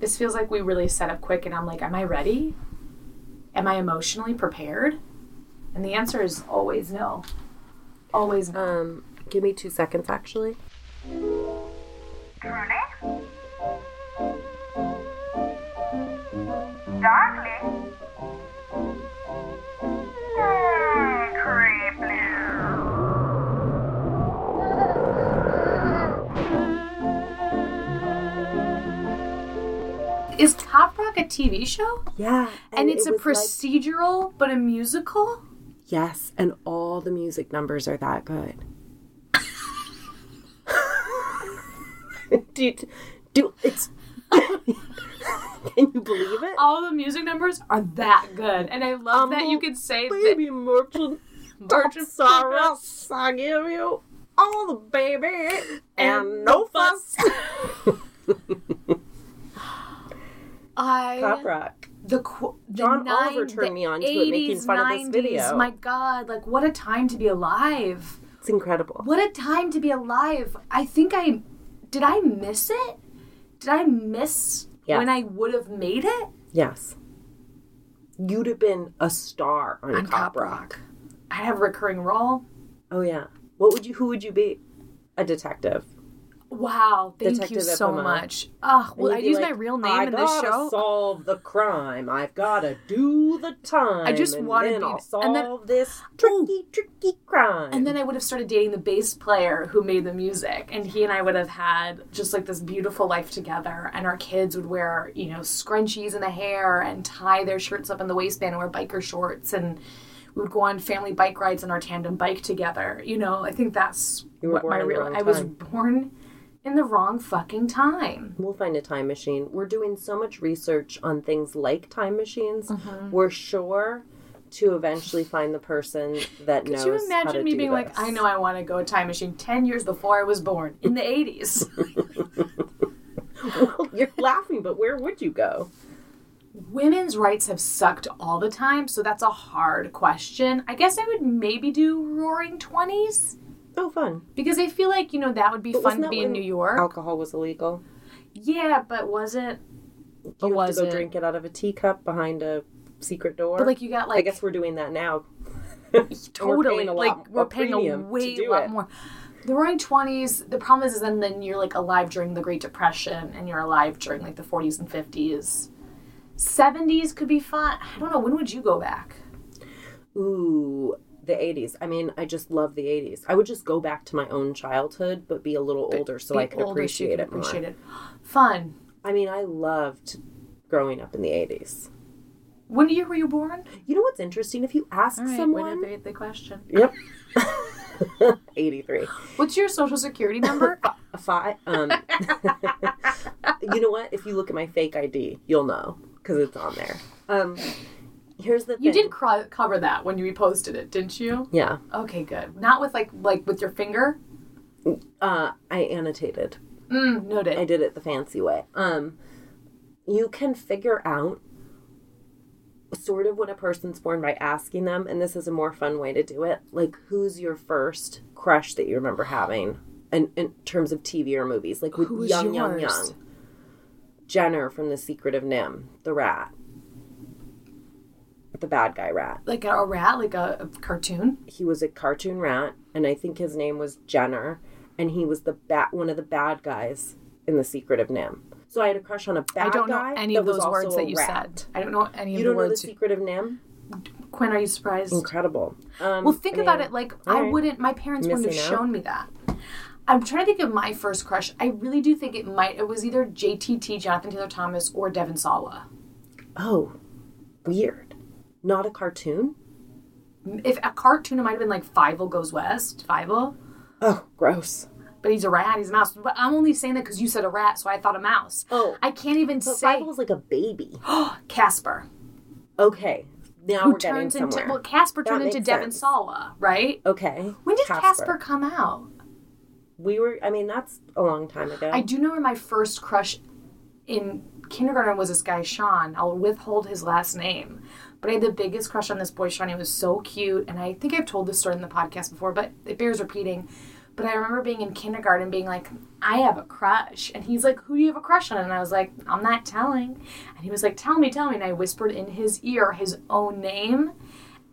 this feels like we really set up quick, and I'm like, am I ready? Am I emotionally prepared? And the answer is always no. Always no. Um, give me two seconds, actually. Truly? Darkly? Is Cop Rock a TV show? Yeah, And, it's it a was like- procedural, but a musical? yes, and all the music numbers are that good. do, do it's. Can you believe it? All the music numbers are that good. And I love that you could say that baby merchant, Merchant sorrow, I give you all the baby and no fuss. I Pop rock. the, qu- the John nine- Oliver turned me on to it, making 80s, fun of this 90s. video. My God, like what a time to be alive! It's incredible. What a time to be alive! I think I did. I miss it. Did I miss Yes. when I would have made it Yes. You'd have been a star on, on Cop, Cop rock. Rock? I have a recurring role. Oh yeah. What would you? Who would you be? A detective. Wow, thank you Detective so FMI. much. Well, I use like, my real name I in this gotta show. solve the crime. I've gotta do the time. I just then be- solve and then- this tricky, tricky crime. And then I would have started dating the bass player who made the music, and he and I would have had just like this beautiful life together. And our kids would wear, you know, scrunchies in the hair and tie their shirts up in the waistband and wear biker shorts, and we would go on family bike rides on our tandem bike together. You know, I think that's what my real. I was born in the wrong fucking time. We'll find a time machine. We're doing so much research on things like time machines. Mm-hmm. We're sure to eventually find the person that knows. Could you imagine me being like. I know I want to go a time machine 10 years before I was born in the 80s? well, you're laughing, but where would you go? Women's rights have sucked all the time, so that's a hard question. I guess I would maybe do Roaring Twenties Oh, fun. because I feel like you know that would be But fun to be in New York. Alcohol was illegal. yeah, but was it? But You have was to go it? drink it out of a teacup behind a secret door. But like you got like I guess we're doing that now. we're totally paying a like we're paying a way lot it. more. The Roaring Twenties. The problem is, is then then you're like alive during the Great Depression, and you're alive during like the 40s and 50s. 70s could be fun. I don't know. When would you go back? Ooh, the 80s. I mean, I just love the 80s. I would just go back to my own childhood, but be a little older so I could so appreciate can it more. appreciate it. Fun. I mean, I loved growing up in the 80s. When year were you born? You know what's interesting? If you ask All right, someone. bait the question. Yep. 83. What's your social security number? Five. Um, you know what? If you look at my fake ID, you'll know because it's on there. Um, here's the thing. you did cro- cover that when you reposted it, didn't you? Yeah. Okay, good. Not with like like with your finger. Uh, I annotated. Mm, noted. I did it the fancy way. Um, you can figure out sort of when a person's born by asking them, and this is a more fun way to do it. Like, who's your first crush that you remember having, in, in terms of TV or movies? Like with was young, young, young. Jenner from The Secret of NIMH, the rat, the bad guy rat. like a, rat, like a, a cartoon. He was a cartoon rat, and I think his name was Jenner, and he was the bat, one of the bad guys in The Secret of NIMH. So I had a crush on a bad I don't know guy any that of those words that you rat. said. I don't know any You of don't know the words. secret of NIMH? Quinn, are you surprised? Incredible. Um, Well, think I about it. Like I right. wouldn't. My parents wouldn't have Missing out. shown me that. I'm trying to think of my first crush. I really do think it might. It was either JTT, Jonathan Taylor Thomas, or Devon Sawa. Oh, weird. Not a cartoon? If a cartoon, it might have been like Fievel Goes West. Fievel. Oh, gross. But he's a rat. He's a mouse. But I'm only saying that because you said a rat, so I thought a mouse. Oh. I can't even But say Five was like a baby. Casper. Okay, now Who we're getting turns into somewhere. well, Casper That turned into makes Devon sense. Sawa, right? okay. When did Casper. come out? We were, I mean, that's a long time ago. I do know where my first crush in kindergarten was this guy Sean. I'll withhold his last name, but I had the biggest crush on this boy Sean. He was so cute, and I think I've told this story in the podcast before, but it bears repeating. But I remember being in kindergarten being like, I have a crush. And he's like, Who do you have a crush on? And I was like, I'm not telling. And he was like, Tell me, tell me. And I whispered in his ear his own name.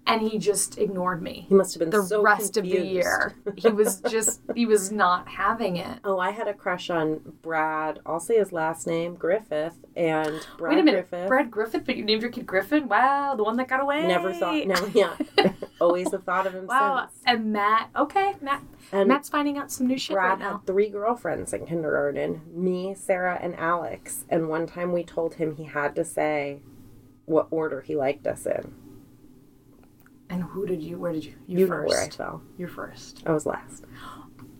And he just ignored me. He must have been The so rest of the year. He was just, he was not having it. Oh, I had a crush on Brad. I'll say his last name, Griffith, and Brad Wait a minute, Griffith. Brad Griffith, but you named your kid Griffin? Wow, the one that got away. Never thought, never, yeah. Always have thought of him Wow. since. And Matt, okay, Matt. And Matt's finding out some new shit Brad right now. had three girlfriends in kindergarten me, Sarah, and Alex. And one time we told him he had to say what order he liked us in. And who did you? Where did you? You, You first. where I fell. You're first. I was last.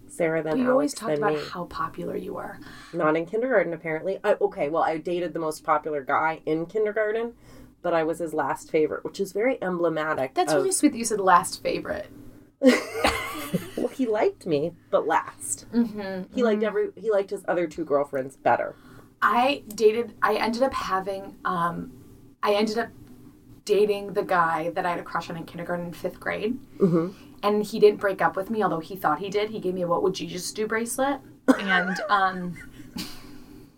Sarah, then But you Alex, always talked about me. how popular you were. Not in kindergarten, apparently. I, okay, well, I dated the most popular guy in kindergarten, but I was his last favorite, which is very emblematic. That's of, really sweet that you said last favorite. well, he liked me, but last. Mm-hmm. He liked every. He liked his other two girlfriends better. I dated. I ended up having. Um, I ended up dating the guy that I had a crush on in kindergarten and fifth grade, Mhm. and he didn't break up with me, although he thought he did. He gave me a "What would Jesus do" bracelet, and um,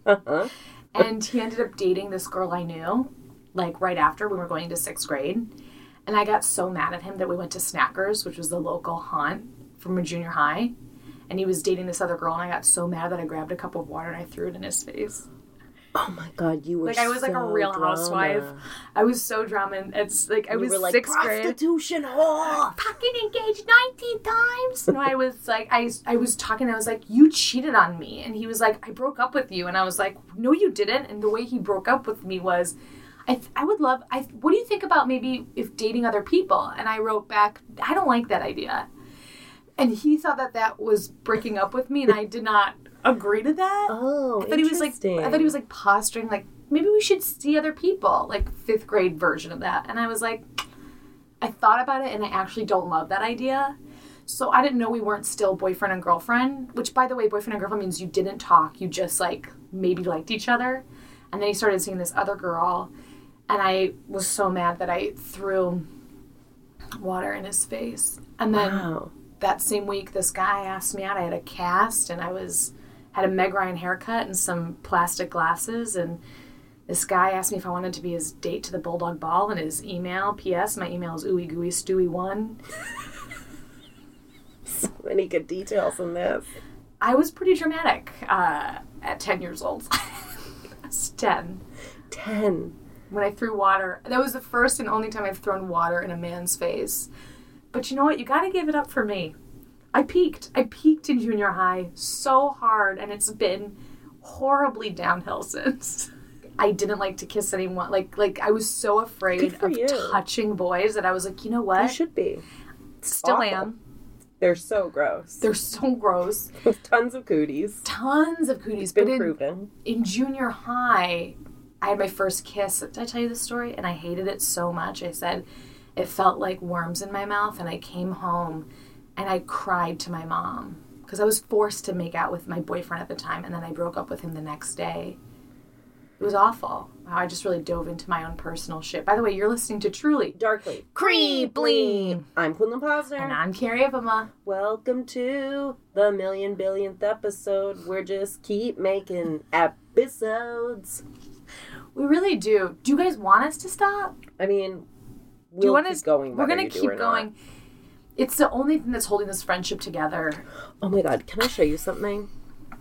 Uh-huh. and he ended up dating this girl I knew, like right after we were going to sixth grade. And I got so mad at him that we went to Snackers, which was the local haunt from a junior high. And he was dating this other girl, and I got so mad that I grabbed a cup of water and I threw it in his face. Oh my god, you were Like I was like a real drama. housewife. I was so drama. It's like I You was were like sixth grade. prostitution whore. Fucking engaged 19 times. No, I was like, I, I was talking, I was like, you cheated on me. And he was like, I broke up with you. And I was like, no, you didn't. And the way he broke up with me was, I, th- I would love, I, what do you think about maybe if dating other people? And I wrote back, I don't like that idea. And he thought that that was breaking up with me. And I did not agree to that. Oh, I thought he was like, interesting. I thought he was like posturing, like, maybe we should see other people, like fifth grade version of that. And I was like, I thought about it and I actually don't love that idea. So I didn't know we weren't still boyfriend and girlfriend, which by the way, boyfriend and girlfriend means you didn't talk, you just like maybe liked each other. And then he started seeing this other girl and I was so mad that I threw water in his face. And then Wow. that same week this guy asked me out. I had a cast and I was had a Meg Ryan haircut and some plastic glasses and this guy asked me if I wanted to be his date to the Bulldog Ball and his email. P.S. My email is ooey gooey stewy one. So many good details in this. I was pretty dramatic uh, at ten years old. I was ten Ten. when I threw water. That was the first and only time I've thrown water in a man's face. But you know what? You got to give it up for me. I peaked. I peaked in junior high so hard, and it's been horribly downhill since. I didn't like to kiss anyone. Like, like I was so afraid of you. touching boys that I was like, you know You what? should be. Still awful. am. They're so gross. They're so gross. With tons of cooties. Tons of cooties. Been But in, proven. in junior high, I had my first kiss. Did I tell you this story? And I hated it so much. I said it felt like worms in my mouth. And I came home and I cried to my mom because I was forced to make out with my boyfriend at the time. And then I broke up with him the next day. It was awful. Wow, I just really dove into my own personal shit. By the way, you're listening to Truly Darkly. Creeply. I'm Quinlan Posner. And I'm Kerry Evama. Welcome to the million billionth episode. We're just keep making episodes. We really do. Do you guys want us to stop? I mean, we'll do you want keep us going. We're gonna keep going. not. It's the only thing that's holding this friendship together. Oh my god, can I show you something?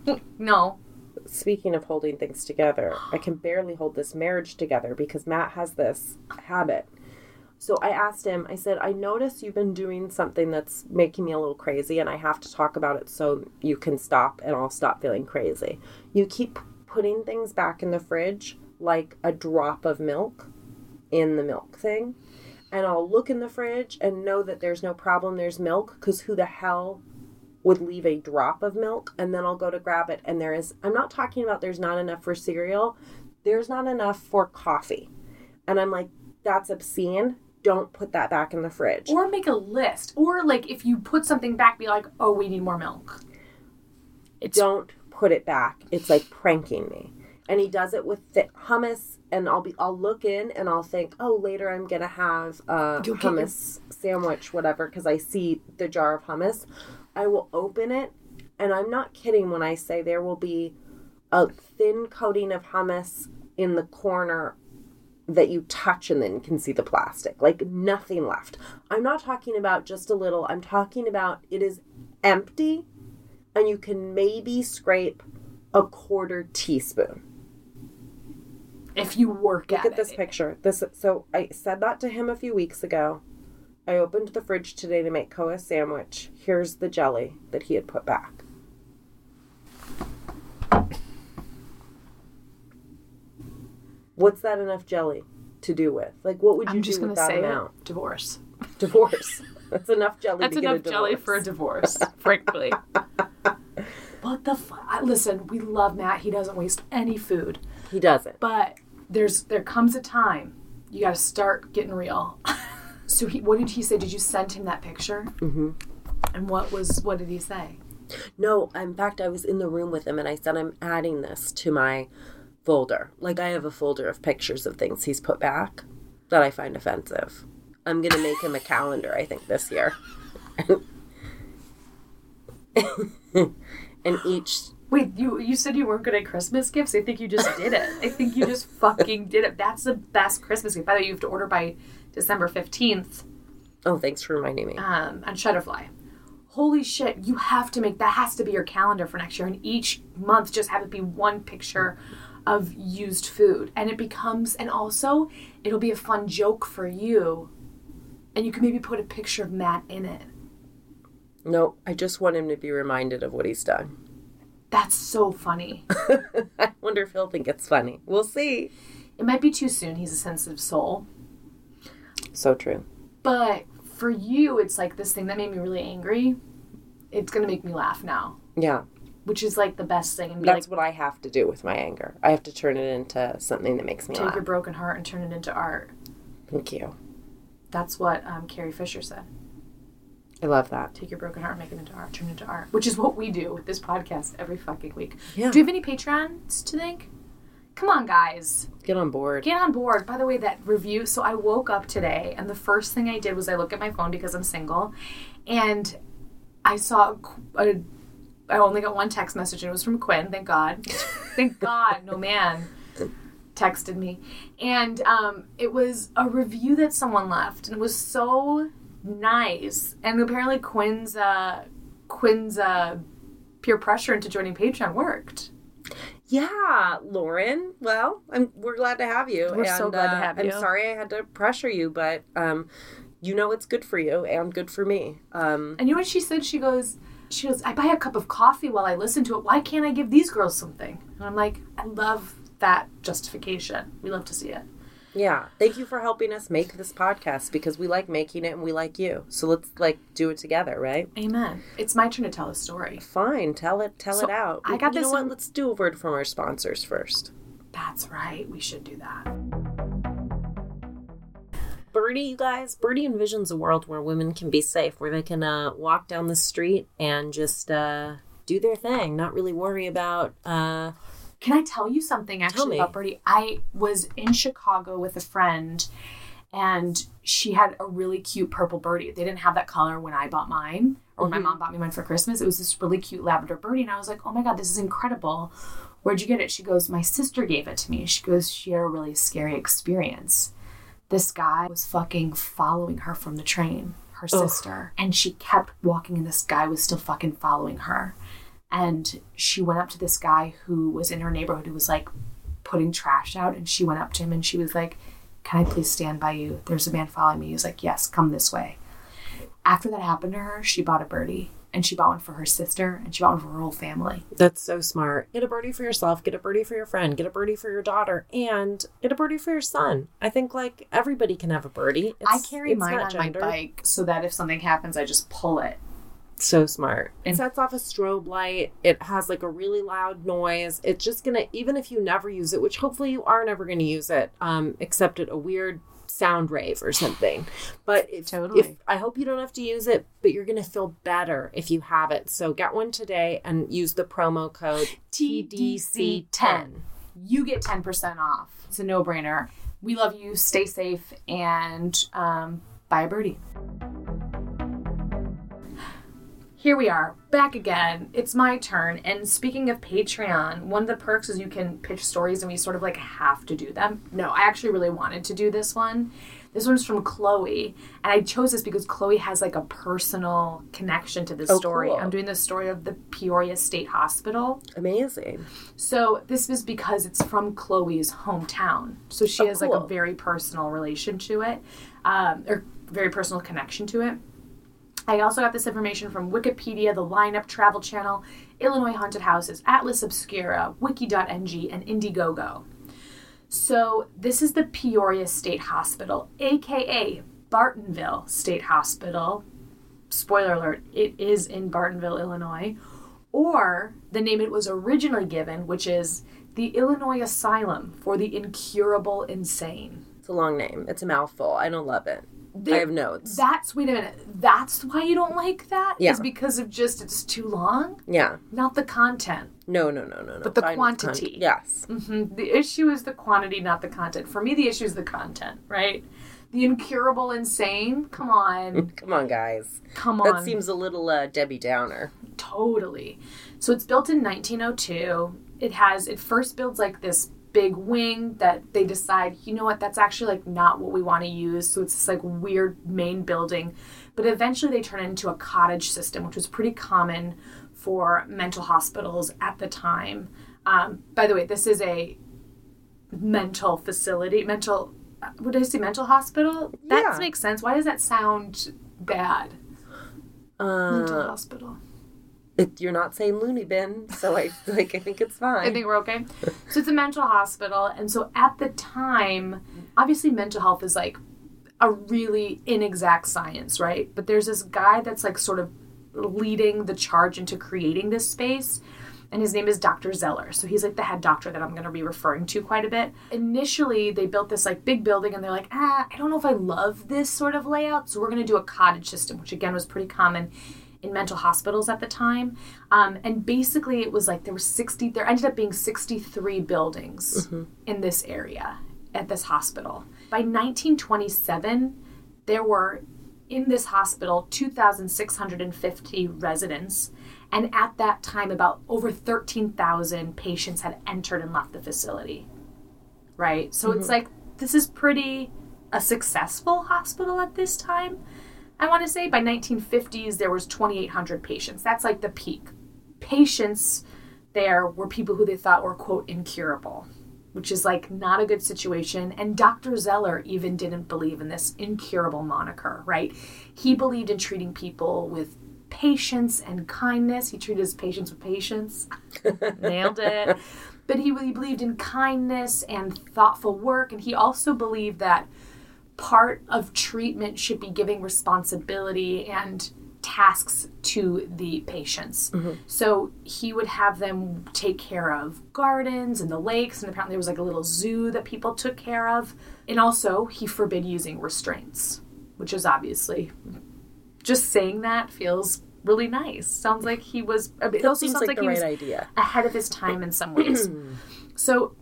No. Speaking of holding things together, I can barely hold this marriage together because Matt has this habit. So I asked him, I said, I notice you've been doing something that's making me a little crazy, and I have to talk about it so you can stop and I'll stop feeling crazy. You keep putting things back in the fridge like a drop of milk in the milk thing. And I'll look in the fridge and know that there's no problem, there's milk, because who the hell would leave a drop of milk and then I'll go to grab it and there is I'm not talking about there's not enough for cereal. There's not enough for coffee. And I'm like that's obscene. Don't put that back in the fridge. Or make a list. Or like if you put something back, be like, oh, we need more milk. It's Don't put it back. It's like pranking me. And he does it with th- hummus and I'll be I'll look in and I'll think, "Oh, later I'm going to have a You'll hummus sandwich whatever because I see the jar of hummus." I will open it, and I'm not kidding when I say there will be a thin coating of hummus in the corner that you touch and then you can see the plastic. Like nothing left. I'm not talking about just a little, I'm talking about it is empty and you can maybe scrape a quarter teaspoon. If you work Look at, at this it. picture. This so I said that to him a few weeks ago. I opened the fridge today to make Koa sandwich. Here's the jelly that he had put back. What's that enough jelly to do with? Like, what would you I'm do just with gonna that say amount? it. Divorce. Divorce. That's enough jelly. That's to get enough jelly for a divorce, frankly. What the fuck? Listen, we love Matt. He doesn't waste any food. He doesn't. But there's there comes a time you got to start getting real. so he, what did he say? Did you send him that picture? Mm-hmm. And what was what did he say? No, in fact, I was in the room with him and I said, I'm adding this to my folder. Like, I have a folder of pictures of things he's put back that I find offensive. I'm to make him a calendar, I think, this year. and each. Wait, you you said you weren't good at Christmas gifts. I think you just did it. I think you just fucking did it. That's the best Christmas gift. By the way, you have to order by December fifteenth Oh, thanks for reminding me. um, on Shutterfly. Holy shit! You have to make that has to be your calendar for next year, and each month just have it be one picture of used food, and it becomes and also it'll be a fun joke for you, and you can maybe put a picture of Matt in it. No, I just want him to be reminded of what he's done. That's so funny. I wonder if he'll think it's funny. We'll see. it might be too soon. He's a sensitive soul. So true. But for you, it's like this thing that made me really angry. It's gonna make me laugh now, Yeah. which is like the best thing. And That's like, what I have to do with my anger. I have to turn it into something that makes me take laugh. your broken heart and turn it into art. Thank you. That's what um, Carrie Fisher said. I love that. Take your broken heart, make it into art, turn it into art. Which is what we do with this podcast every fucking week. Yeah. Do you have any Patreons to thank? Come on, guys. Get on board. Get on board. By the way, that review. So I woke up today, and the first thing I did was I look at my phone because I'm single, and I saw a, a I only got one text message, and it was from Quinn. Thank God. thank God, no man texted me, and um, it was a review that someone left, and it was so nice. And apparently, Quinn's uh, Quinn's uh, peer pressure into joining Patreon worked. Yeah, Lauren. Well, I'm we're glad to have you. We're so glad to uh, have I'm sorry I had to pressure you, but um, you know it's good for you and good for me. Um, And you know what she said? She goes, she goes, I buy a cup of coffee while I listen to it. Why can't I give these girls something? And I'm like, I love that justification. We love to see it. Yeah, thank you for helping us make this podcast because we like making it and we like you. So let's like do it together, right? Amen. It's my turn to tell a story. Fine, tell it, tell So, it out. I got you this Know what? in- Let's do a word from our sponsors first. That's right. We should do that. Birdie, you guys, Birdie envisions a world where women can be safe, where they can uh, walk down the street and just uh, do their thing, not really worry about. Uh, Can I tell you something actually about Birdie? I was in Chicago with a friend and she had a really cute purple birdie. They didn't have that color when I bought mine or when my mom bought me mine for Christmas. It was this really cute lavender birdie. And I was like, oh my God, this is incredible. Where'd you get it? She goes, my sister gave it to me. She goes, she had a really scary experience. This guy was fucking following her from the train, her sister. And she kept walking, and this guy was still fucking following her and she went up to this guy who was in her neighborhood who was like putting trash out and she went up to him and she was like can i please stand by you there's a man following me he was like yes come this way after that happened to her she bought a birdie and she bought one for her sister and she bought one for her whole family That's so smart. Get a birdie for yourself, get a birdie for your friend, get a birdie for your daughter, and get a birdie for your son. I think like everybody can have a birdie. i carry it's mine on gendered. my bike so that if something happens i just pull it So smart. It sets off a strobe light. It has like a really loud noise. It's just gonna even if you never use it, which hopefully you are never gonna use it, um, except at a weird sound rave or something. But if, Totally. if I hope you don't have to use it, but you're gonna feel better if you have it. So get one today and use the promo code TDC10. you get 10% off it's a no-brainer we love you stay safe and um, buy a birdie here we are, back again. It's my turn. And speaking of Patreon, one of the perks is you can pitch stories and we sort of like have to do them. No, I actually really wanted to do this one. This one's from Chloe, and I chose this because Chloe has like a personal connection to this Oh, story. cool. I'm doing the story of the Peoria State Hospital. Amazing. So this is because it's from Chloe's hometown. So she Oh, has like a very personal relation to it, um, or very personal connection to it. I also got this information from Wikipedia, the Lineup Travel Channel, Illinois Haunted Houses, Atlas Obscura, Wiki.ng, and Indiegogo. So this is the Peoria State Hospital, aka Bartonville State Hospital. Spoiler alert, it is in Bartonville, Illinois. Or the name it was originally given, which is the Illinois Asylum for the Incurable Insane. It's a long name. It's a mouthful. I don't love it. I have notes. That's wait a minute. That's why you don't like that? Yeah. Is because of just it's too long, yeah. not the content. No, no, no, no, no. But the Fine with con- quantity. yes. hmm The issue is the quantity, not the content. For me, the issue is the content, right? The incurable insane. Come on, Come on, guys. come on. That seems a little uh, Debbie Downer. Totally. So it's built in 1902. It has it first builds like this big wing that they decide, you know what, that's actually like not what we want to use. So it's this like weird main building. But eventually they turn it into a cottage system, which was pretty common for mental hospitals at the time. Um, by the way, this is a mental facility, mental. What did I say? Mental hospital. That Yeah. makes sense. Why does that sound bad? Mental Uh, hospital. It, you're not saying loony bin, so I like. I think it's fine. I think we're okay. So it's a mental hospital, and so at the time, obviously, mental health is like a really inexact science, right? But there's this guy that's like sort of leading the charge into creating this space. And his name is Dr. Zeller. So he's like the head doctor that I'm going to be referring to quite a bit. Initially, they built this like big building and they're like, ah, I don't know if I love this sort of layout. So we're going to do a cottage system, which again was pretty common in mental hospitals at the time. Um, and basically, it was like there were 60, there ended up being 63 buildings in this area at this hospital. By 1927, there were in this hospital 2,650 residents. And at that time, about over 13,000 patients had entered and left the facility. Right? So it's like, this is pretty a successful hospital at this time. I want to say by 1950s there was 2800 patients. That's like the peak. Patients there were people who they thought were quote incurable, which is like not a good situation and Dr. Zeller even didn't believe in this incurable moniker, right? He believed in treating people with patience and kindness. He treated his patients with patience. Nailed it. But he really believed in kindness and thoughtful work and he also believed that part of treatment should be giving responsibility and tasks to the patients. Mm-hmm. So he would have them take care of gardens and the lakes, and apparently there was like a little zoo that people took care of. And also, he forbid using restraints, which is obviously just saying that feels really nice. Sounds like he was. It also seems sounds like, like, the he right was idea. ahead of his time in some ways. so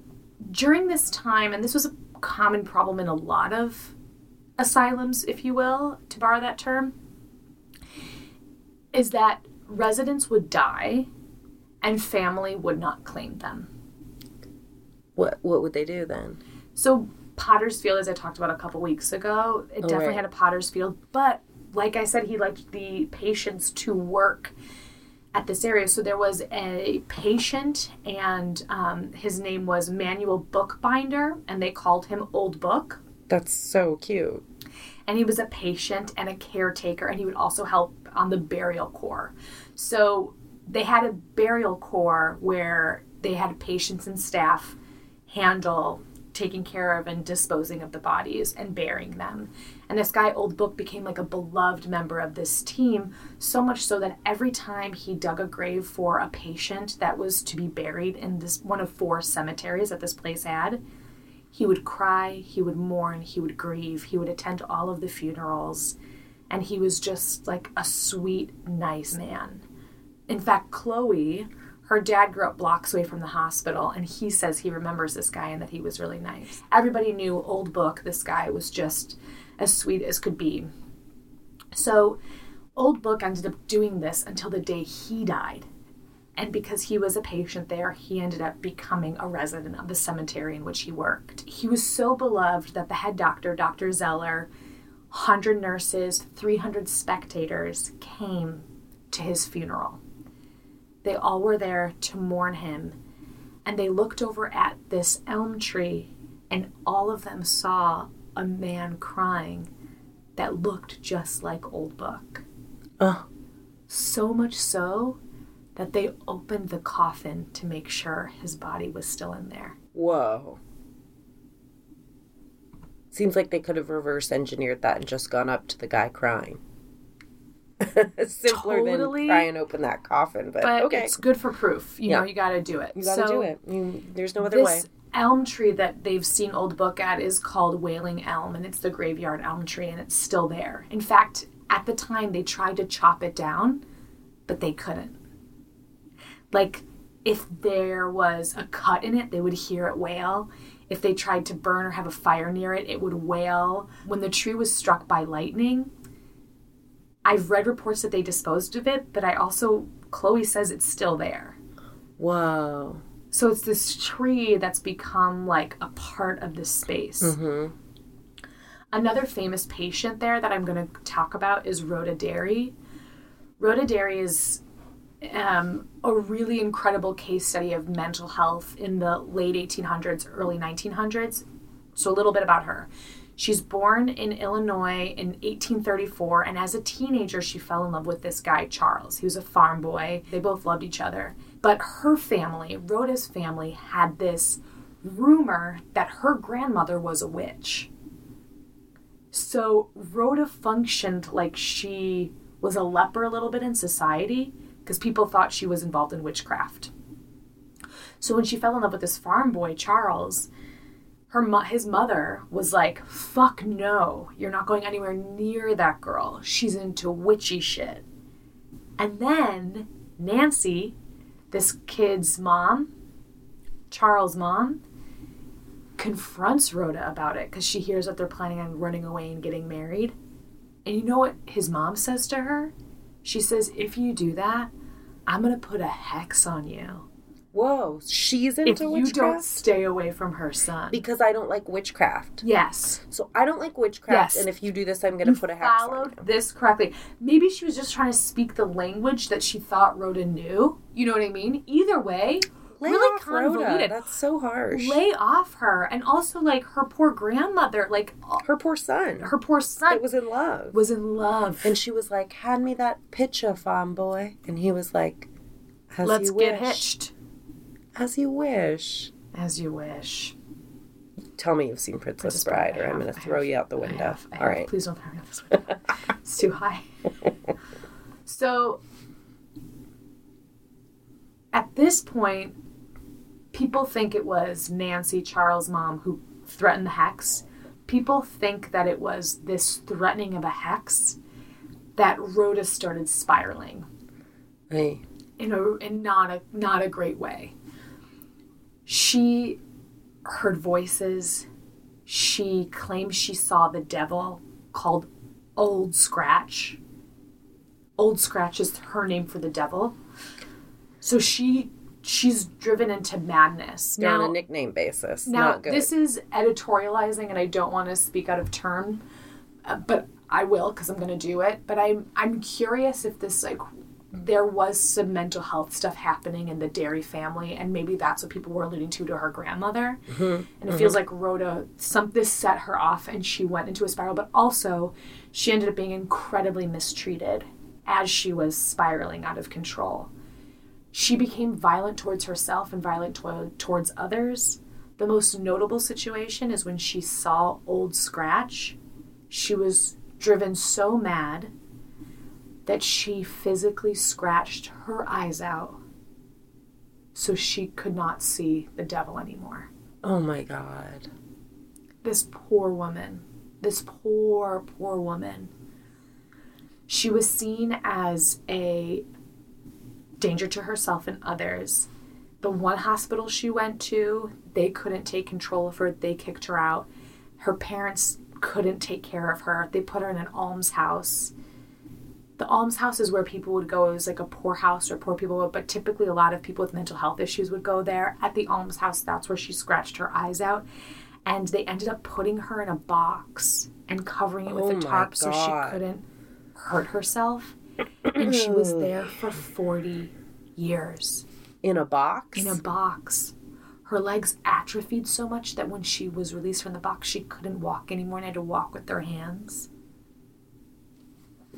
during this time, and this was a common problem in a lot of asylums, if you will, to borrow that term, is that residents would die and family would not claim them. What What would they do then? So Potter's Field, as I talked about a couple weeks ago, it definitely right. had a Potter's Field, but like I said, he liked the patients to work at this area. So there was a patient, and um, his name was Manuel Bookbinder, and they called him Old Book. That's so cute. And he was a patient and a caretaker, and he would also help on the burial corps. So they had a burial corps where they had patients and staff handle taking care of and disposing of the bodies and burying them. And this guy, Old Book, became like a beloved member of this team, so much so that every time he dug a grave for a patient that was to be buried in this one of four cemeteries that this place had, he would cry, he would mourn, he would grieve, he would attend all of the funerals, and he was just like a sweet, nice man. In fact, Chloe, her dad grew up blocks away from the hospital, and he says he remembers this guy and that he was really nice. Everybody knew Old Book, this guy was just as sweet as could be. So, Old Book ended up doing this until the day he died. And because he was a patient there, he ended up becoming a resident of the cemetery in which he worked. He was so beloved that the head doctor, Dr. Zeller, 100 nurses, 300 spectators came to his funeral. They all were there to mourn him, and they looked over at this elm tree, and all of them saw a man crying that looked just like Old Book. Oh, So much so that they opened the coffin to make sure his body was still in there. whoa. Seems like they could have reverse engineered that and just gone up to the guy crying. Simpler Totally. than try and open that coffin, but, But okay. it's good for proof. You Yeah. know, you got to do it. You gotta So do it. You, there's no other way. This elm tree that they've seen Old Book at is called Wailing Elm, and it's the graveyard elm tree, and it's still there. In fact, at the time, they tried to chop it down, but they couldn't. Like, if there was a cut in it, they would hear it wail. If they tried to burn or have a fire near it, it would wail. When the tree was struck by lightning, I've read reports that they disposed of it, but I also, Chloe says it's still there. Whoa. So it's this tree that's become like a part of this space. Mm-hmm. Another famous patient there that I'm going to talk about is Rhoda Derry. Rhoda Derry is um, a really incredible case study of mental health in the late 1800s, early 1900s. So, a little bit about her. She's born in Illinois in 1834, and as a teenager, she fell in love with this guy, Charles. He was a farm boy. They both loved each other. But her family, Rhoda's family, had this rumor that her grandmother was a witch. So Rhoda functioned like she was a leper a little bit in society because people thought she was involved in witchcraft. So when she fell in love with this farm boy, Charles, her mo- his mother was like, "Fuck no, you're not going anywhere near that girl. She's into witchy shit." And then Nancy, this kid's mom, Charles' mom, confronts Rhoda about it because she hears that they're planning on running away and getting married. And you know what his mom says to her? She says, If you do that, I'm going to put a hex on you. Whoa. She's into witchcraft. If you don't stay away from her son. because I don't like witchcraft. yes. So I don't like witchcraft, Yes. and if you do this, I'm going to put a hex on followed you. this correctly. Maybe she was just trying to speak the language that she thought Rhoda knew. You know what I mean? Either way, Lay really off Rhoda. convoluted. That's so harsh. Lay off her. And also, like, her poor grandmother, like, uh, Her poor son. her poor son that was in love. was in love. and she was like, "Hand me that picture, farm boy." And he was like, "As Let's you get wish. hitched. As you wish." As you wish. Tell me you've seen Princess, Princess Bride, Bride, or I'm going to throw have, you out the window. have, All have. right. Please don't throw me out this window. it's too high. so, at this point, people think it was Nancy, Charles' mom, who threatened the hex. People think that it was this threatening of a hex that Rhoda started spiraling Hey. in a in not a not a great way. She heard voices. She claims she saw the devil called Old Scratch. Old Scratch is her name for the devil. So she she's driven into madness. You're on a nickname basis. now, Not good. this is editorializing, and I don't want to speak out of turn, uh, but I will because I'm going to do it. But I'm I'm curious if this like there was some mental health stuff happening in the Derry family, and maybe that's what people were alluding to to her grandmother. And it feels like Rhoda some this set her off, and she went into a spiral. But also, she ended up being incredibly mistreated as she was spiraling out of control she became violent towards herself and violent to- towards others. The most notable situation is when she saw Old Scratch. She was driven so mad that she physically scratched her eyes out so she could not see the devil anymore. oh my god. This poor woman, this poor, poor woman. She was seen as a danger to herself and others. The one hospital she went to, they couldn't take control of her. They kicked her out. Her parents couldn't take care of her. They put her in an almshouse. the almshouse is where people would go. It was like a poor house or poor people, would- but typically a lot of people with mental health issues would go there. At the almshouse, that's where she scratched her eyes out. And they ended up putting her in a box and covering it with Oh a tarp so she couldn't hurt herself. And she was there for 40 years In a box? in a box. Her legs atrophied so much that when she was released from the box, she couldn't walk anymore and had to walk with her hands.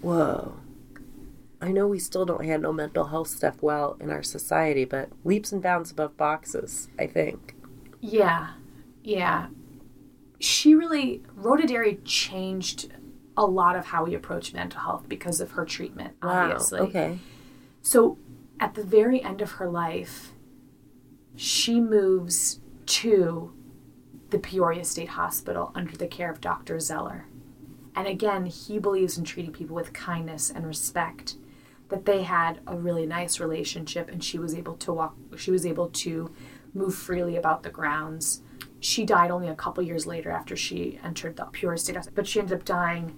Whoa. I know we still don't handle mental health stuff well in our society, but leaps and bounds above boxes, I think. Yeah, yeah. She really, Rhoda Derry changed a lot of how we approach mental health because of her treatment, obviously. Wow. Okay. So at the very end of her life, she moves to the Peoria State Hospital under the care of Dr. Zeller. And again, he believes in treating people with kindness and respect. That they had a really nice relationship and she was able to walk she was able to move freely about the grounds. She died only a couple years later after she entered the Peoria State but she ended up dying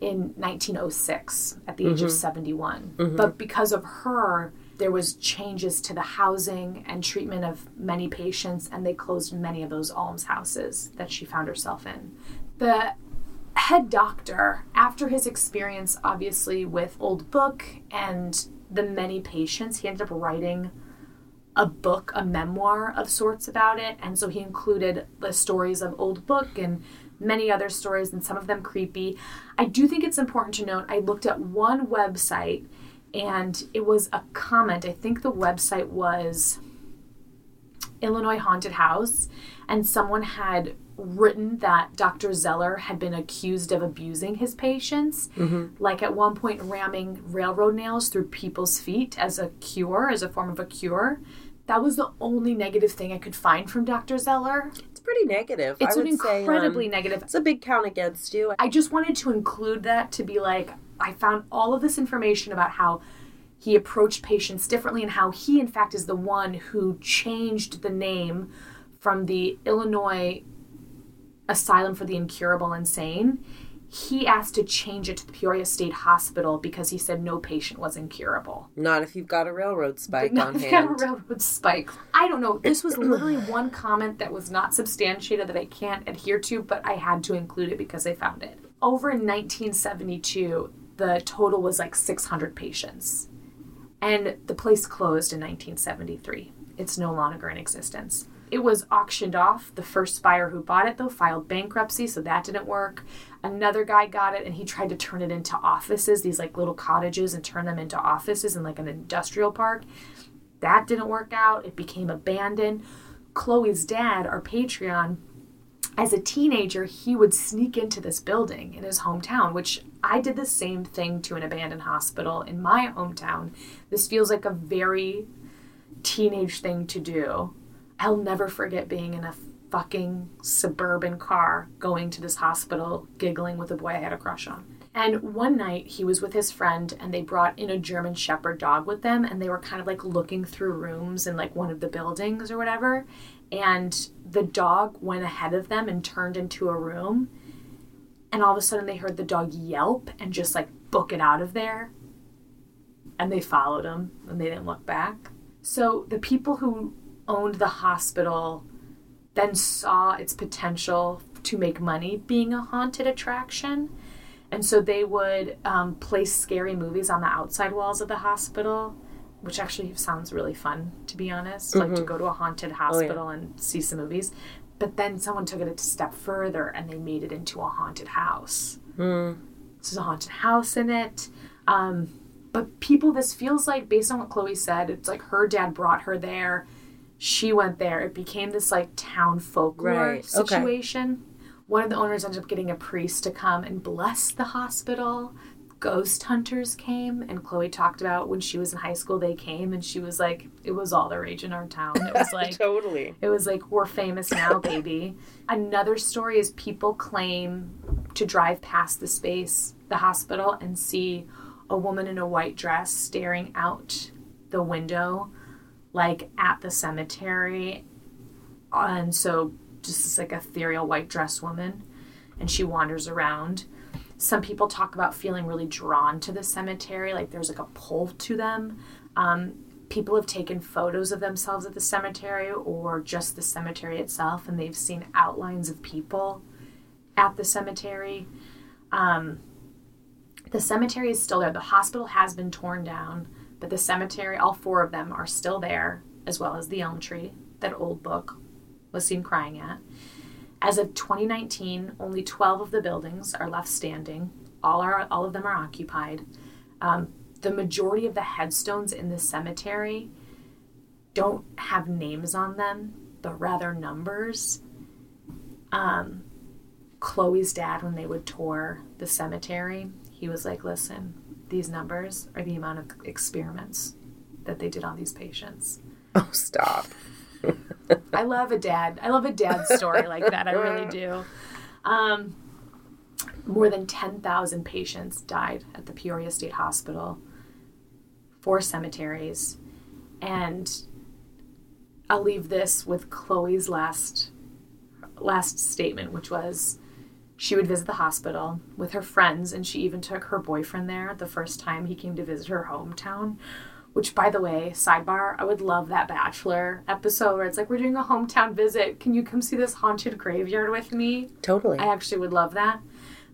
in 1906 at the age of mm-hmm. 71. Mm-hmm. But because of her, there was changes to the housing and treatment of many patients and they closed many of those almshouses that she found herself in. The head doctor, after his experience obviously with Old Book and the many patients, he ended up writing a book, a memoir of sorts about it. And so he included the stories of Old Book and many other stories, and some of them creepy. I do think it's important to note I looked at one website and it was a comment. I think the website was Illinois Haunted House, and someone had written that Dr. Zeller had been accused of abusing his patients, mm-hmm. like at one point ramming railroad nails through people's feet as a cure, as a form of a cure. That was the only negative thing I could find from Dr. Zeller. It's pretty negative. It's I an would say, incredibly um, negative. It's a big count against you. I just wanted to include that to be like, I found all of this information about how he approached patients differently and how he, in fact, is the one who changed the name from the Illinois Asylum for the Incurable Insane. He asked to change it to the Peoria State Hospital because he said no patient was incurable. Not if you've got a railroad spike No, on they got a railroad spike. I don't know. This was literally one comment that was not substantiated that I can't adhere to, but I had to include it because I found it. Over in 1972, the total was like 600 patients. And the place closed in 1973. It's no longer in existence. It was auctioned off. The first buyer who bought it, though, filed bankruptcy, so that didn't work. Another guy got it and he tried to turn it into offices, these like little cottages, and turn them into offices in like an industrial park. That didn't work out. It became abandoned. Chloe's dad, our Patreon, as a teenager, he would sneak into this building in his hometown, which I did the same thing to an abandoned hospital in my hometown. This feels like a very teenage thing to do. I'll never forget being in a fucking suburban car going to this hospital, giggling with a boy I had a crush on. And one night he was with his friend and they brought in a German Shepherd dog with them and they were kind of like looking through rooms in like one of the buildings or whatever. And the dog went ahead of them and turned into a room. And all of a sudden they heard the dog yelp and just like book it out of there. And they followed him and they didn't look back. So the people who owned the hospital then saw its potential to make money being a haunted attraction. And so they would um, place scary movies on the outside walls of the hospital, which actually sounds really fun, to be honest. Like to go to a haunted hospital and see some movies. But then someone took it a step further and they made it into a haunted house. So there's a haunted house in it. Um, but people, this feels like, based on what Chloe said, it's like her dad brought her there. She went there. It became this like town folklore Right, okay. situation. One of the owners ended up getting a priest to come and bless the hospital. Ghost hunters came, and Chloe talked about when she was in high school, they came, and she was like, it was all the rage in our town. It was like, totally. it was like, we're famous now, baby. Another story is people claim to drive past the space, the hospital, and see a woman in a white dress staring out the window, like at the cemetery. And so, just this like ethereal white dress woman, and she wanders around. Some people talk about feeling really drawn to the cemetery, like there's like a pull to them. Um, people have taken photos of themselves at the cemetery or just the cemetery itself, and they've seen outlines of people at the cemetery. Um, the cemetery is still there. The hospital has been torn down, but the cemetery, all four of them, are still there, as well as the elm tree that old book was seen crying at. As of 2019, only 12 of the buildings are left standing. All are all of them are occupied. Um, the majority of the headstones in the cemetery don't have names on them, but rather numbers. Um, Chloe's dad, when they would tour the cemetery, he was like, "Listen, these numbers are the amount of experiments that they did on these patients." Oh, stop. I love a dad. I love a dad story like that. I really do. Um, more than 10,000 patients died at the Peoria State Hospital, four cemeteries. And I'll leave this with Chloe's last last statement, which was she would visit the hospital with her friends, and she even took her boyfriend there the first time he came to visit her hometown. Which, by the way, sidebar, I would love that Bachelor episode where it's like, we're doing a hometown visit. Can you come see this haunted graveyard with me? Totally. I actually would love that.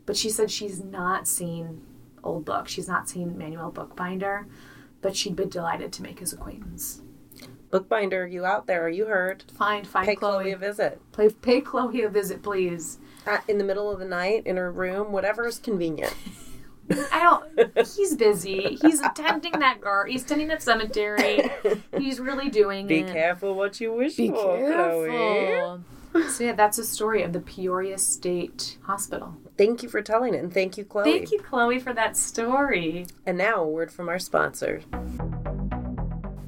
But she said she's not seen Old Book. She's not seen Manuel Bookbinder, but she'd be delighted to make his acquaintance. Bookbinder, you out there? Are you heard? Find, find Pay Chloe. Chloe a visit. Pay, pay Chloe a visit, please. Uh, in the middle of the night, in her room, whatever is convenient. I don't. He's busy. He's attending that gar. He's tending that cemetery. He's really doing Be it. Be careful what you wish Be for, Chloe. careful. So yeah, that's a story of the Peoria State Hospital. Thank you for telling it, and thank you, Chloe. Thank you, Chloe, for that story. And now a word from our sponsor.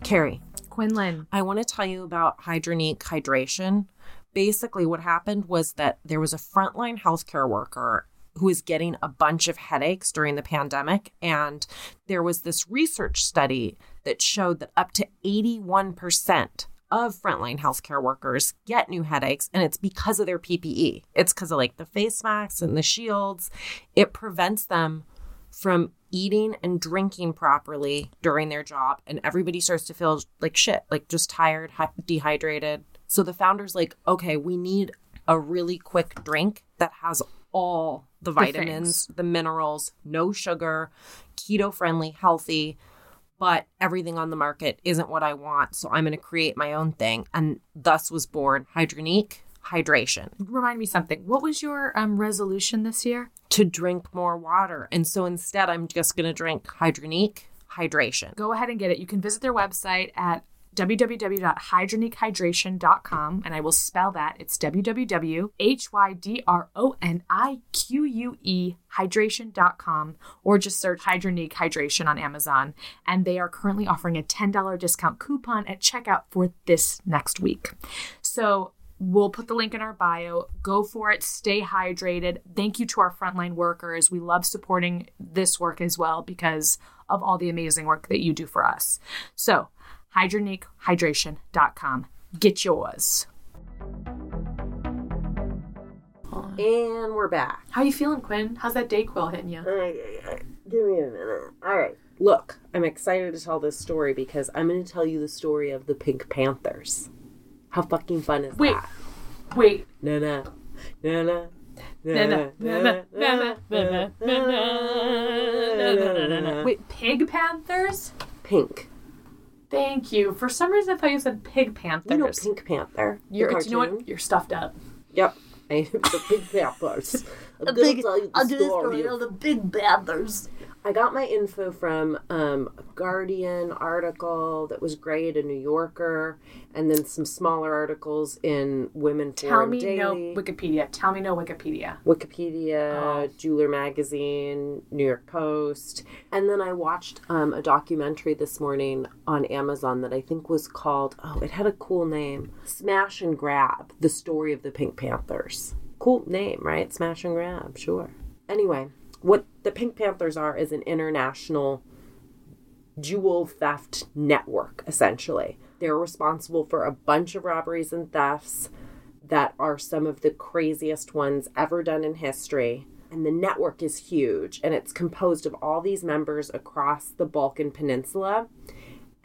Kerry, Quinlan. I want to tell you about Hydronique Hydration. Basically, what happened was that there was a frontline healthcare worker who was getting a bunch of headaches during the pandemic. And there was this research study that showed that up to 81% of frontline healthcare workers get new headaches, and it's because of their PPE. It's because of like the face masks and the shields. It prevents them from eating and drinking properly during their job and everybody starts to feel like shit like just tired dehydrated so the founders like okay we need a really quick drink that has all the vitamins the, minerals no sugar keto friendly healthy but everything on the market isn't what i want so i'm going to create my own thing and thus was born hydronique hydration Remind me something. What was your um, resolution this year? to drink more water. And so instead, I'm just going to drink Hydronique hydration. Go ahead and get it. You can visit their website at www.hydroniquehydration.com and I will spell that. It's www.h-y-d-r-o-n-i-q-u-e hydration.com or just search Hydronique Hydration on Amazon. And they are currently offering a $10 discount coupon at checkout for this next week. So We'll put the link in our bio. Go for it. Stay hydrated. Thank you to our frontline workers. We love supporting this work as well because of all the amazing work that you do for us. So, hydroniquehydration.com. Get yours. And we're back. How you feeling, Quinn? How's that Dayquil hitting you? Give me a minute. All right. Look, I'm excited to tell this story because I'm going to tell you the story of the Pink Panthers. How fucking fun is wait, that? Wait. No, no. No, no. Wait, pig panthers? Pink. Thank you. For some reason, I thought you said Pig Panthers. You know, Pink Panther. You're, you know cartoon? what? You're stuffed up. Yep. I am the Pink Panthers. I'm gonna tell you the story of the Big Panthers. I got my info from um, a Guardian article that was great, a New Yorker, and then some smaller articles in Women Tell Forum me no Wikipedia. Tell me no Wikipedia. Wikipedia, Oh. Jeweler Magazine, New York Post, and then I watched um, a documentary this morning on Amazon that I think was called oh, it had a cool name, Smash and Grab: The Story of the Pink Panthers. Cool name, right? Smash and Grab, sure. Anyway, what the Pink Panthers are is an international jewel theft network, essentially. They're responsible for a bunch of robberies and thefts that are some of the craziest ones ever done in history. and the network is huge and it's composed of all these members across the Balkan Peninsula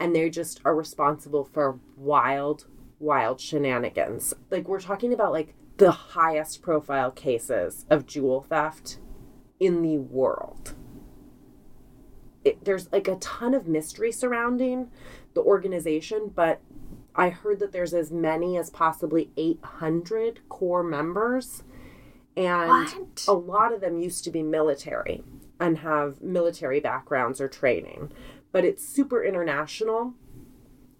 and they just are responsible for wild wild shenanigans. Like we're talking about like the highest profile cases of jewel theft in the world. It, there's like a ton of mystery surrounding the organization, but I heard that there's as many as possibly 800 core members. And What? a lot of them used to be military and have military backgrounds or training, but it's super international.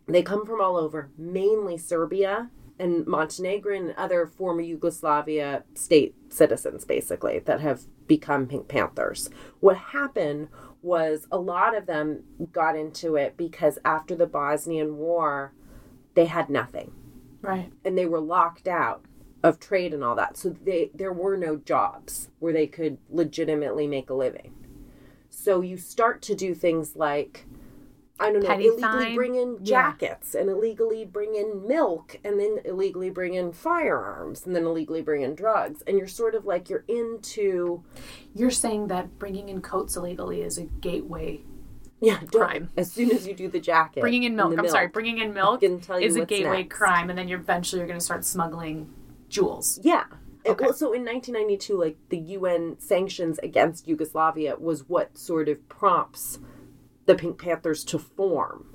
They come from all over, mainly Serbia and Montenegro and other former Yugoslavia state citizens, basically, that have become Pink Panthers. What happened was a lot of them got into it because after the Bosnian War, they had nothing Right. and they were locked out of trade and all that. So they there were no jobs where they could legitimately make a living. So you start to do things like I don't know, Petty illegally bring in Yeah. jackets and illegally bring in milk and then illegally bring in firearms and then illegally bring in drugs. And you're sort of like you're into You're saying that bringing in coats illegally is a gateway. yeah, Crime. As soon as you do the jacket. Bringing in milk. I'm sorry. Bringing in milk can tell you is a gateway next. crime, and then you're eventually you're going to start smuggling jewels. Yeah. Okay. well, so in 1992, like the UN sanctions against Yugoslavia was what sort of prompts the Pink Panthers to form.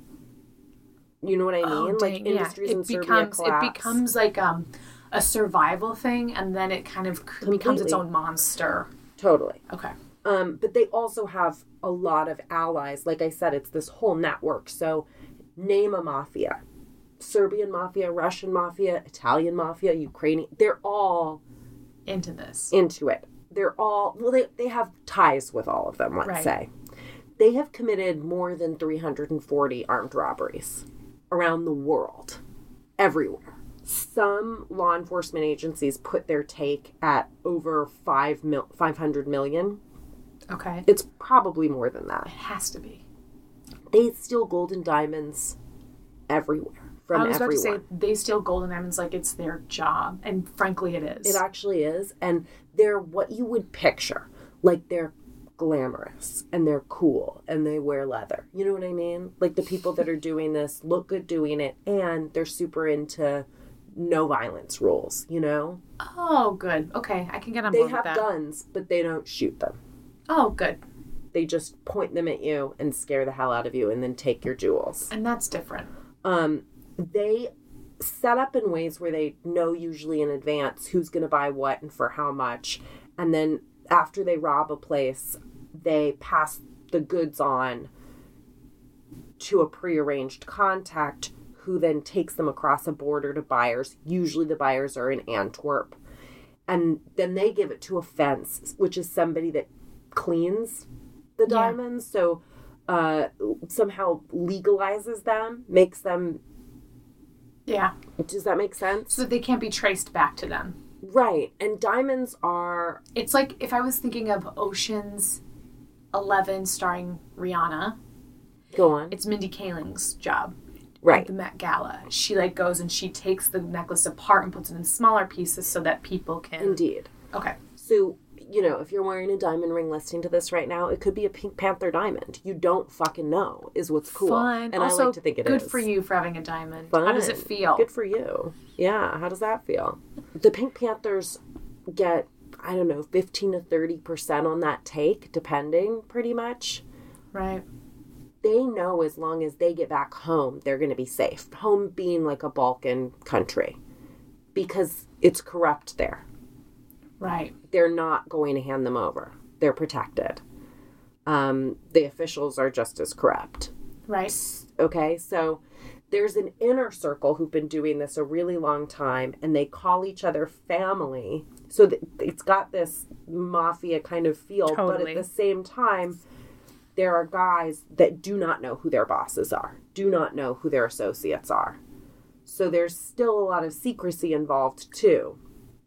You know what I mean? Oh, like yeah. industries in it Serbia becomes it becomes like um a survival thing, and then it kind of c- becomes its own monster. totally. Okay. Um, but they also have a lot of allies. Like I said, it's this whole network. So name a mafia. Serbian mafia, Russian mafia, Italian mafia, Ukrainian. They're all Into this. into it. They're all well they they have ties with all of them, let's Right. say. They have committed more than 340 armed robberies around the world. Everywhere. Some law enforcement agencies put their take at over 5 mil, 500 million. Okay. It's probably more than that. It has to be. They steal gold and diamonds everywhere from I was about to say they steal gold and diamonds like it's their job, and frankly, it is. It actually is. And they're what you would picture. Like they're glamorous and they're cool and they wear leather. You know what I mean? Like the people that are doing this look good doing it and they're super into no violence rules, you know? oh, good. Okay, I can get on They board with have guns, but they don't shoot them. Oh, good. They just point them at you and scare the hell out of you and then take your jewels. And that's different. um, they set up in ways where they know usually in advance who's going to buy what and for how much and then after they rob a place they pass the goods on to a prearranged contact who then takes them across a border to buyers usually the buyers are in antwerp and then they give it to a fence which is somebody that cleans the Yeah. diamonds so uh, somehow legalizes them makes them Yeah. does that make sense? So they can't be traced back to them. right. And diamonds are It's like if I was thinking of Ocean's Eleven starring Rihanna, go on. it's Mindy Kaling's job. at Right. the Met Gala. She like goes and she takes the necklace apart and puts it in smaller pieces so that people can. Indeed. Okay. So, you know, if you're wearing a diamond ring listening to this right now, it could be a Pink Panther diamond. You don't fucking know is what's cool. Fun. And also, I like to think it is. good for you for having a diamond. How does it feel? Good for you. Yeah, how does that feel? The Pink Panthers get I don't know, 15 to 30% on that take, depending pretty much. right. they know as long as they get back home, they're going to be safe. Home being like a Balkan country because it's corrupt there. Right. They're not going to hand them over, they're protected. Um, the officials are just as corrupt. Right. Okay, so there's an inner circle who've been doing this a really long time and they call each other family. So th- it's got this mafia kind of feel, but at the same time, there are guys that do not know who their bosses are, do not know who their associates are. So there's still a lot of secrecy involved too.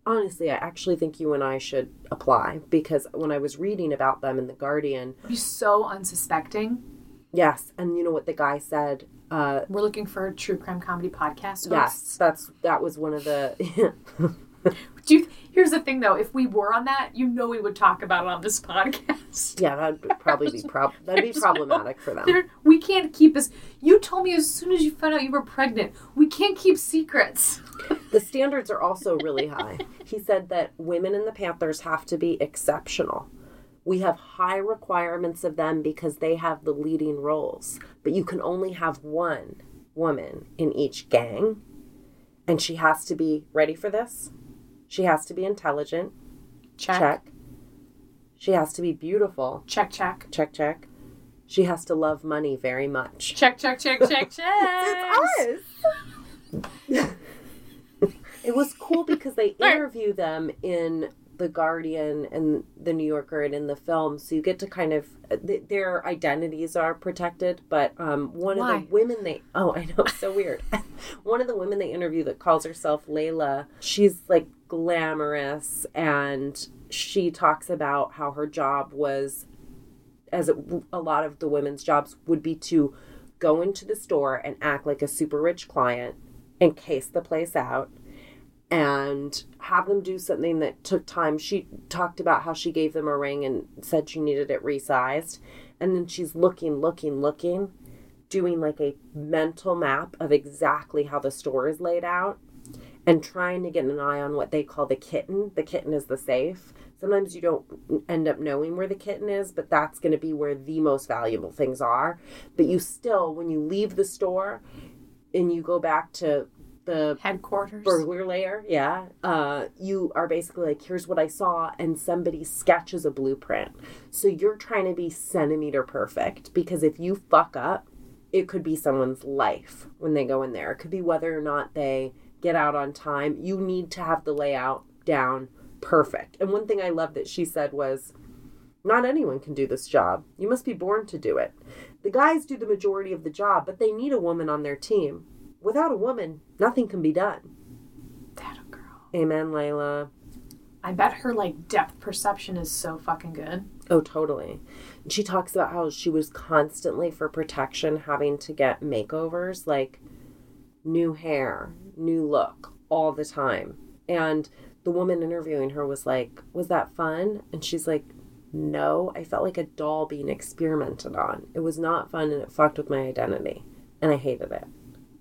Honestly, I actually think you and I should apply because when I was reading about them in The Guardian, Be so unsuspecting. yes, and you know what the guy said? Uh, We're looking for a true crime comedy podcast hosts. Yes, that's that was one of the Do you, here's the thing though, if we were on that, you know we would talk about it on this podcast. Yeah, that'd probably be prob- that'd be There's no- problematic for them. There, we can't keep this. You told me as soon as you found out you were pregnant. We can't keep secrets. The standards are also really high. He said that women in the Panthers have to be exceptional. We have high requirements of them because they have the leading roles, but you can only have one woman in each gang. And she has to be ready for this. She has to be intelligent. Check. Check. She has to be beautiful. Check, check. Check, check. She has to love money very much. Check, check, check, check, check. It was cool because they interview them in The Guardian and The New Yorker and in the film, so you get to kind of th- their identities are protected. But um, one Why? of the women they oh I know so weird. one of the women they interview that calls herself Layla, she's like glamorous and she talks about how her job was as it, a lot of the women's jobs would be to go into the store and act like a super rich client and case the place out and have them do something that took time. She talked about how she gave them a ring and said she needed it resized. And then she's looking, looking, looking, doing like a mental map of exactly how the store is laid out and trying to get an eye on what they call the kitten. The kitten is the safe. Sometimes you don't end up knowing where the kitten is, but that's going to be where the most valuable things are. But you still, when you leave the store and you go back to the Headquarters. burglar layer, yeah, uh, you are basically like, here's what I saw, and somebody sketches a blueprint. So you're trying to be centimeter perfect because if you fuck up, it could be someone's life when they go in there. It could be whether or not they get out on time. You need to have the layout down perfect. And one thing I love that she said was, not anyone can do this job. You must be born to do it. The guys do the majority of the job, but they need a woman on their team. Without a woman, nothing can be done. That a girl. Amen, Layla. I bet her like depth perception is so fucking good. Oh, totally. She talks about how she was constantly, for protection, having to get makeovers, like new hair, new look, all the time. And the woman interviewing her was like, Was that fun? And she's like, No, I felt like a doll being experimented on. It was not fun and it fucked with my identity. And I hated it.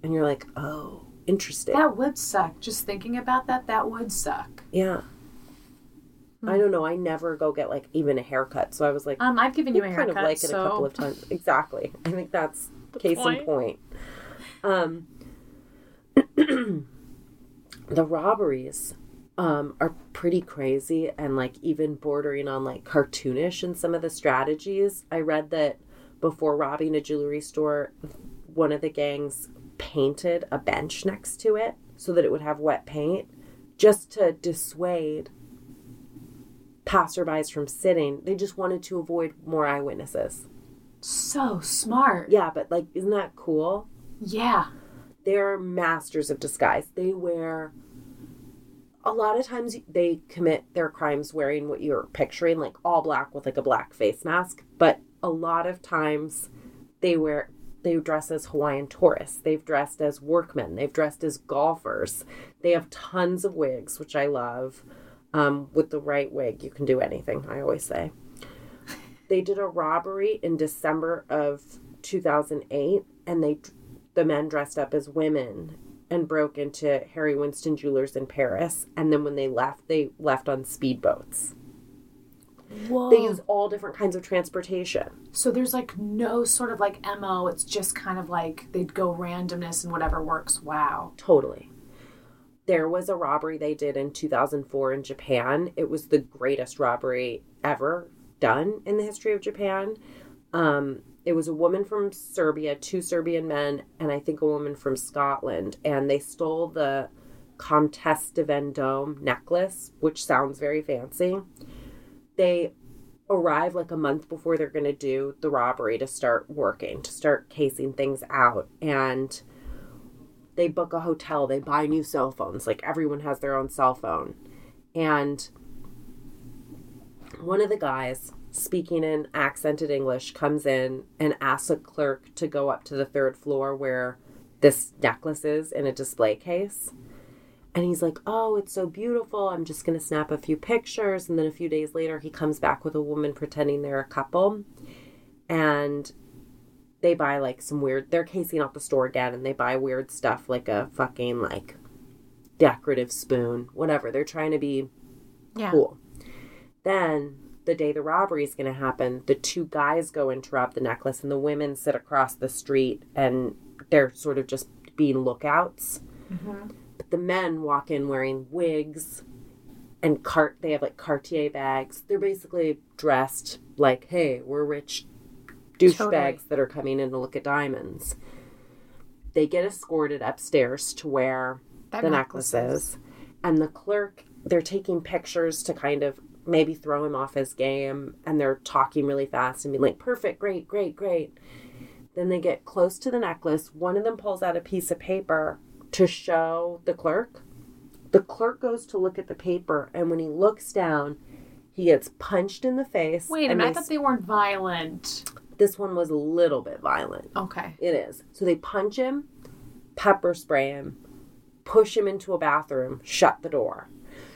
And you're like, Oh, interesting. That would suck. Just thinking about that, that would suck. Yeah. I don't know. I never go get like even a haircut. So I was like, Um, I've given you a haircut, kind of like it so a couple of times. Exactly. I think that's case in point. point. Um, the robberies um, are pretty crazy and like even bordering on like cartoonish in some of the strategies. I read that before robbing a jewelry store, one of the gangs painted a bench next to it so that it would have wet paint just to dissuade passerbys from sitting. They just wanted to avoid more eyewitnesses. so smart. Yeah, but like, isn't that cool? Yeah. They're masters of disguise. They wear. A lot of times they commit their crimes wearing what you're picturing, like all black with like a black face mask. But a lot of times they wear. They dress as Hawaiian tourists. They've dressed as workmen. They've dressed as golfers. They have tons of wigs, which I love. Um, with the right wig, you can do anything, I always say. They did a robbery in December of 2008, and they the men dressed up as women and broke into Harry Winston Jewelers in Paris. And then when they left, they left on speedboats. Whoa. They use all different kinds of transportation. so there's like no sort of like MO. It's just kind of like they'd go randomness and whatever works. Wow. Totally. There was a robbery they did in 2004 in Japan. It was the greatest robbery ever done in the history of Japan. Um, it was a woman from Serbia, two Serbian men, and I think a woman from Scotland. And they stole the Comtesse de Vendome necklace, which sounds very fancy. They arrive like a month before they're going to do the robbery to start working, to start casing things out. And they book a hotel, they buy new cell phones. Like everyone has their own cell phone. And one of the guys, speaking in accented English, comes in and asks a clerk to go up to the third floor where this necklace is in a display case. And he's like, Oh, it's so beautiful. I'm just going to snap a few pictures. And then a few days later, he comes back with a woman pretending they're a couple. And they buy like some weird, they're casing out the store again and they buy weird stuff like a fucking like decorative spoon, whatever. They're trying to be Yeah. cool. Then the day the robbery is going to happen, the two guys go in to rob the necklace, and the women sit across the street and they're sort of just being lookouts. But the men walk in wearing wigs and cart. They have like Cartier bags. They're basically dressed like, "Hey, we're rich douchebags Totally. that are coming in to look at diamonds." They get escorted upstairs to where That the necklaces. necklaces. And the clerk, they're taking pictures to kind of maybe throw him off his game. And they're talking really fast and being like, perfect, great, great, great. Then they get close to the necklace. One of them pulls out a piece of paper to show the clerk. The clerk goes to look at the paper. And when he looks down, he gets punched in the face. Wait a and minute. I thought they weren't violent. this one was a little bit violent. Okay. It is. So they punch him, pepper spray him, push him into a bathroom, shut the door.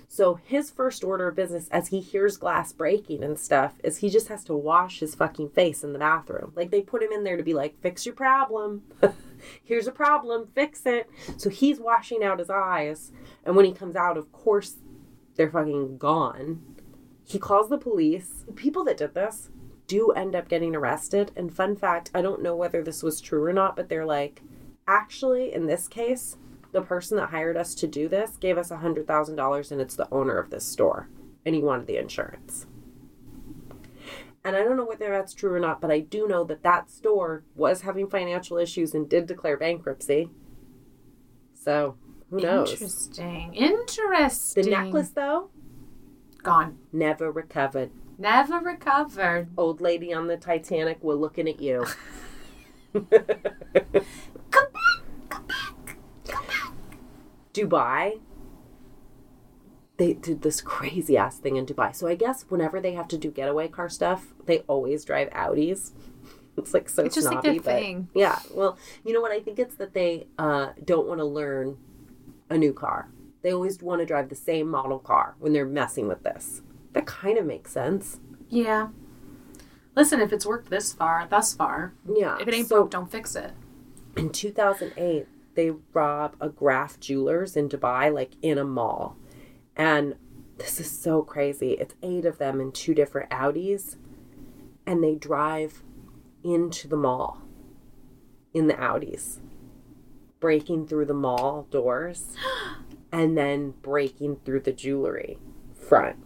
So his first order of business as he hears glass breaking and stuff is he just has to wash his fucking face in the bathroom. Like they put him in there to be like, fix your problem. Here's a problem, fix it. So he's washing out his eyes. And when he comes out, of course, they're fucking gone. He calls the police. People that did this do end up getting arrested. And fun fact, I don't know whether this was true or not, but they're like, actually, in this case, the person that hired us to do this gave us a $100,000 and it's the owner of this store. And he wanted the insurance. And I don't know whether that's true or not, but I do know that that store was having financial issues and did declare bankruptcy. So, who knows? Interesting. Interesting. The necklace, though, gone. never recovered. Never recovered. Old lady on the Titanic, we're looking at you. Come back. Come back. Come back. Dubai, they did this crazy ass thing in Dubai. So I guess whenever they have to do getaway car stuff, they always drive Audis. It's like so It's just like their thing. yeah. Well, you know what? I think it's that they uh, don't want to learn a new car. They always want to drive the same model car when they're messing with this. That kind of makes sense. Yeah. Listen, if it's worked this far, thus far, Yeah. if it ain't so broke, don't fix it. in 2008, they rob a Graff Jewelers in Dubai, like in a mall. And this is so crazy. It's eight of them in two different Audis. And they drive into the mall in the Audis, breaking through the mall doors and then breaking through the jewelry front.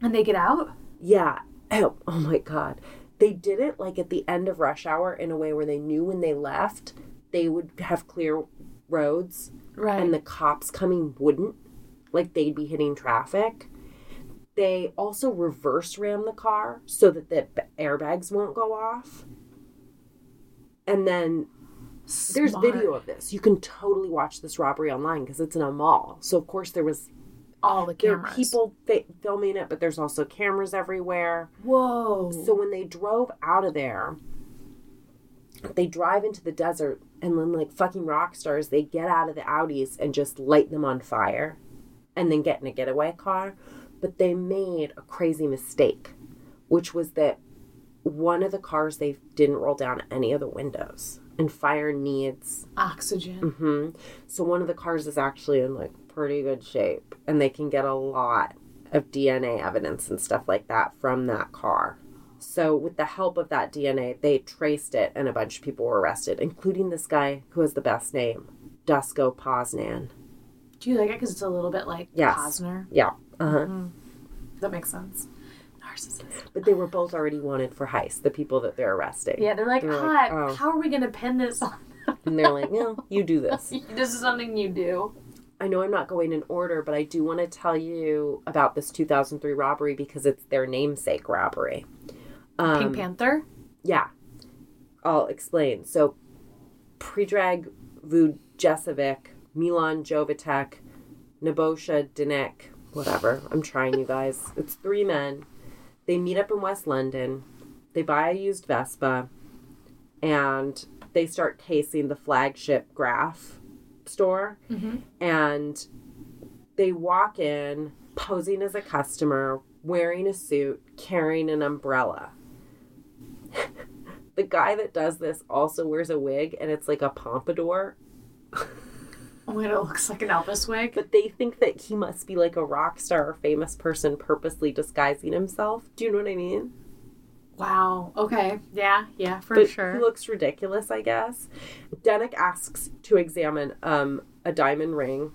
And they get out? Yeah. Oh, oh my God. They did it like at the end of rush hour in a way where they knew when they left, they would have clear roads Right. and the cops coming wouldn't. Like they'd be hitting traffic. They also reverse ram the car so that the airbags won't go off. And then there's video of this. You can totally watch this robbery online because it's in a mall. So of course there was all the there cameras. are people fi- filming it, but there's also cameras everywhere. Whoa. So when they drove out of there, they drive into the desert, and then like fucking rock stars, they get out of the Audis and just light them on fire, and then get in a getaway car. But they made a crazy mistake, which was that one of the cars they didn't roll down any of the windows, and fire needs Oxygen. hmm So one of the cars is actually in like pretty good shape, and they can get a lot of DNA evidence and stuff like that from that car. So with the help of that DNA, they traced it, and a bunch of people were arrested, including this guy who has the best name, Dusko Poznan. Do you like it because it's a little bit like Yes. Posner? Yeah, uh huh. That makes sense. Narcissist. But they were both already wanted for heist. The people that they're arresting. Yeah, they're like, They're like, oh. How are we gonna pin this on? them? and they're like, "No, you do this." this is something you do. I know I'm not going in order, but I do want to tell you about this 2003 robbery because it's their namesake robbery. Um, Pink Panther. Yeah. I'll explain. So, Predrag Vujosevic, Milan Jovitek, Nebosha Dinek, whatever. I'm trying, you guys. It's three men. They meet up in West London. They buy a used Vespa and they start casing the flagship Graff store Mhm. and they walk in posing as a customer, wearing a suit, carrying an umbrella. the guy that does this also wears a wig and it's like a pompadour, God, it looks like an Elvis wig. but they think that he must be like a rock star or famous person purposely disguising himself. Do you know what I mean? Wow. Okay. Yeah. Yeah. For but sure. he looks ridiculous, I guess. Denick asks to examine um, a diamond ring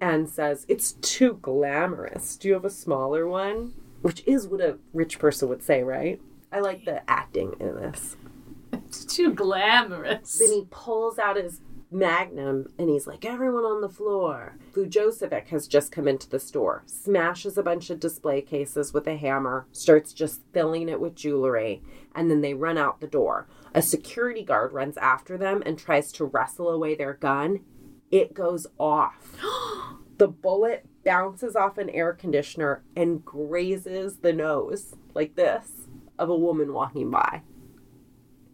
and says, It's too glamorous. Do you have a smaller one? Which is what a rich person would say, right? I like the acting in this. it's too glamorous. Then he pulls out his magnum and he's like, Everyone on the floor. Vujosevic has just come into the store, smashes a bunch of display cases with a hammer, starts just filling it with jewelry, and then they run out the door. A security guard runs after them and tries to wrestle away their gun. It goes off. the bullet bounces off an air conditioner and grazes the nose, like this, of a woman walking by.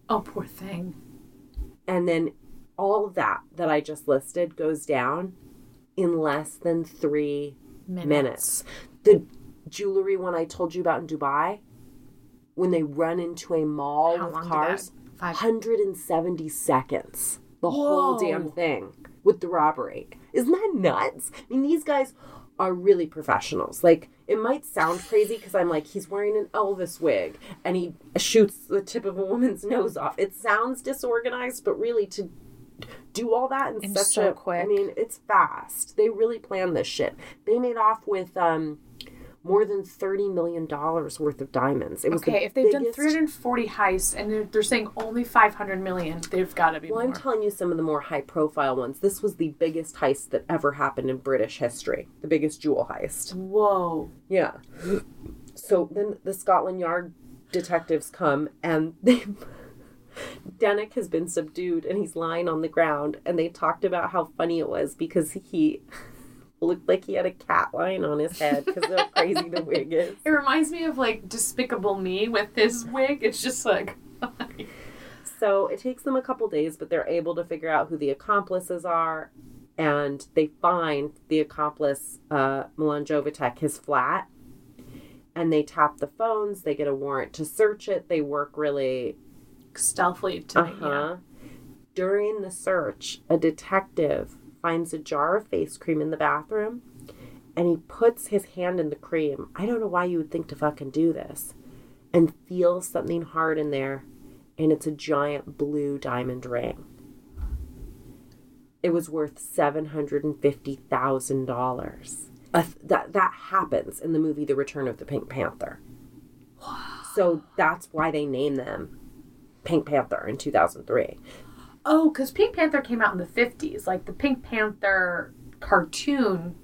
oh, poor thing. and then all of that that I just listed goes down in less than three Minutes. minutes. The jewelry one I told you about in Dubai, when they run into a mall How with cars, Five. 170 seconds. The whole damn thing with the robbery. Isn't that nuts? I mean, these guys are really professionals. Like, it might sound crazy because I'm like, he's wearing an Elvis wig and he shoots the tip of a woman's nose off. It sounds disorganized, but really to do all that in And such so a quick. I mean, it's fast. They really planned this shit. They made off with um more than thirty million dollars worth of diamonds. It was the Okay, if they've done 340 heists and they're, they're saying only 500 million, they've got to be Well, I'm telling you some of the more high profile ones. This was the biggest heist that ever happened in British history. The biggest jewel heist. Whoa. Yeah. So then the Scotland Yard detectives come and they Denick has been subdued and he's lying on the ground and they talked about how funny it was because he looked like he had a cat lying on his head because of how crazy the wig is. It reminds me of like Despicable Me with his wig. It's just like. So it takes them a couple days, but they're able to figure out who the accomplices are, and they find the accomplice, uh, Milan Jovitek, his flat, and they tap the phones. They get a warrant to search it. They work really. Stealthily to uh-huh. Yeah. During the search, a detective finds a jar of face cream in the bathroom, and he puts his hand in the cream. I don't know why you would think to fucking do this, and feels something hard in there and it's a giant blue diamond ring. It was worth seven hundred and fifty thousand dollars. That that happens in the movie The Return of the Pink Panther. So that's why they name them Pink Panther in two thousand three. Oh, because Pink Panther came out in the 50s. Like the Pink Panther cartoon.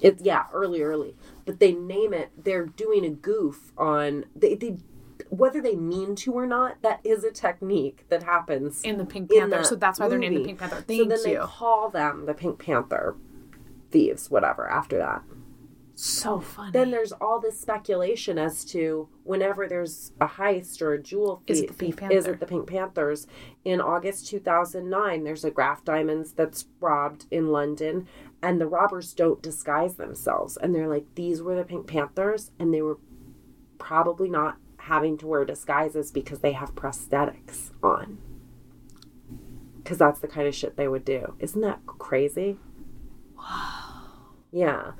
It's yeah, early, early. But they name it. They're doing a goof on they. they whether they mean to or not, that is a technique that happens In the Pink Panther, that so that's why they're named the. Pink Panther. so Thank then they call them the Pink Panther thieves, whatever. After that, So funny. then there's all this speculation as to whenever there's a heist or a jewel Is thief, it the Pink is it the Pink Panthers? In August 2009, there's a Graff Diamonds that's robbed in London, and the robbers don't disguise themselves, and they're like, these were the Pink Panthers, and they were probably not having to wear disguises because they have prosthetics on. Because that's the kind of shit they would do. Isn't that crazy? Wow. Yeah.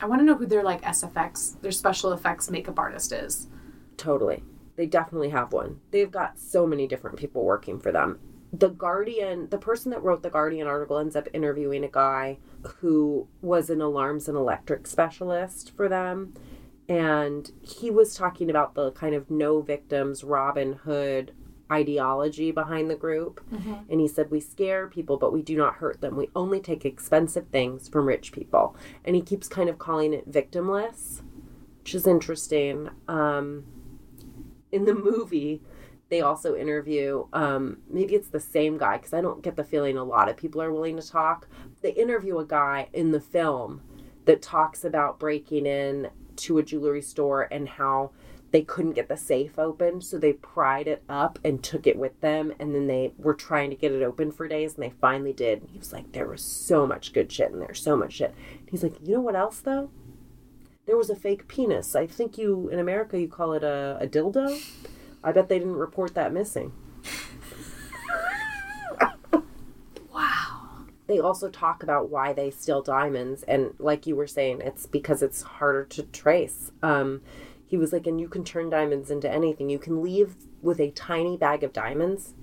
I want to know who their like SFX, their special effects makeup artist is. Totally. They definitely have one. They've got so many different people working for them. The Guardian, the person that wrote the Guardian article ends up interviewing a guy who was an alarms and electric specialist for them. And he was talking about the kind of no victims Robin Hood ideology behind the group. And he said, We scare people, but we do not hurt them. We only take expensive things from rich people. And he keeps kind of calling it victimless, which is interesting. Um, in the movie, they also interview, um, maybe it's the same guy, because I don't get the feeling a lot of people are willing to talk. They interview a guy in the film that talks about breaking in to a jewelry store and how they couldn't get the safe open, so they pried it up and took it with them. And then they were trying to get it open for days, and they finally did. And he was like, "There was so much good shit in there, so much shit." And he's like, "You know what else though? There was a fake penis. I think you in America you call it a, a dildo. I bet they didn't report that missing." Wow. they also talk about why they steal diamonds and like you were saying it's because it's harder to trace um, he was like and you can turn diamonds into anything. You can leave with a tiny bag of diamonds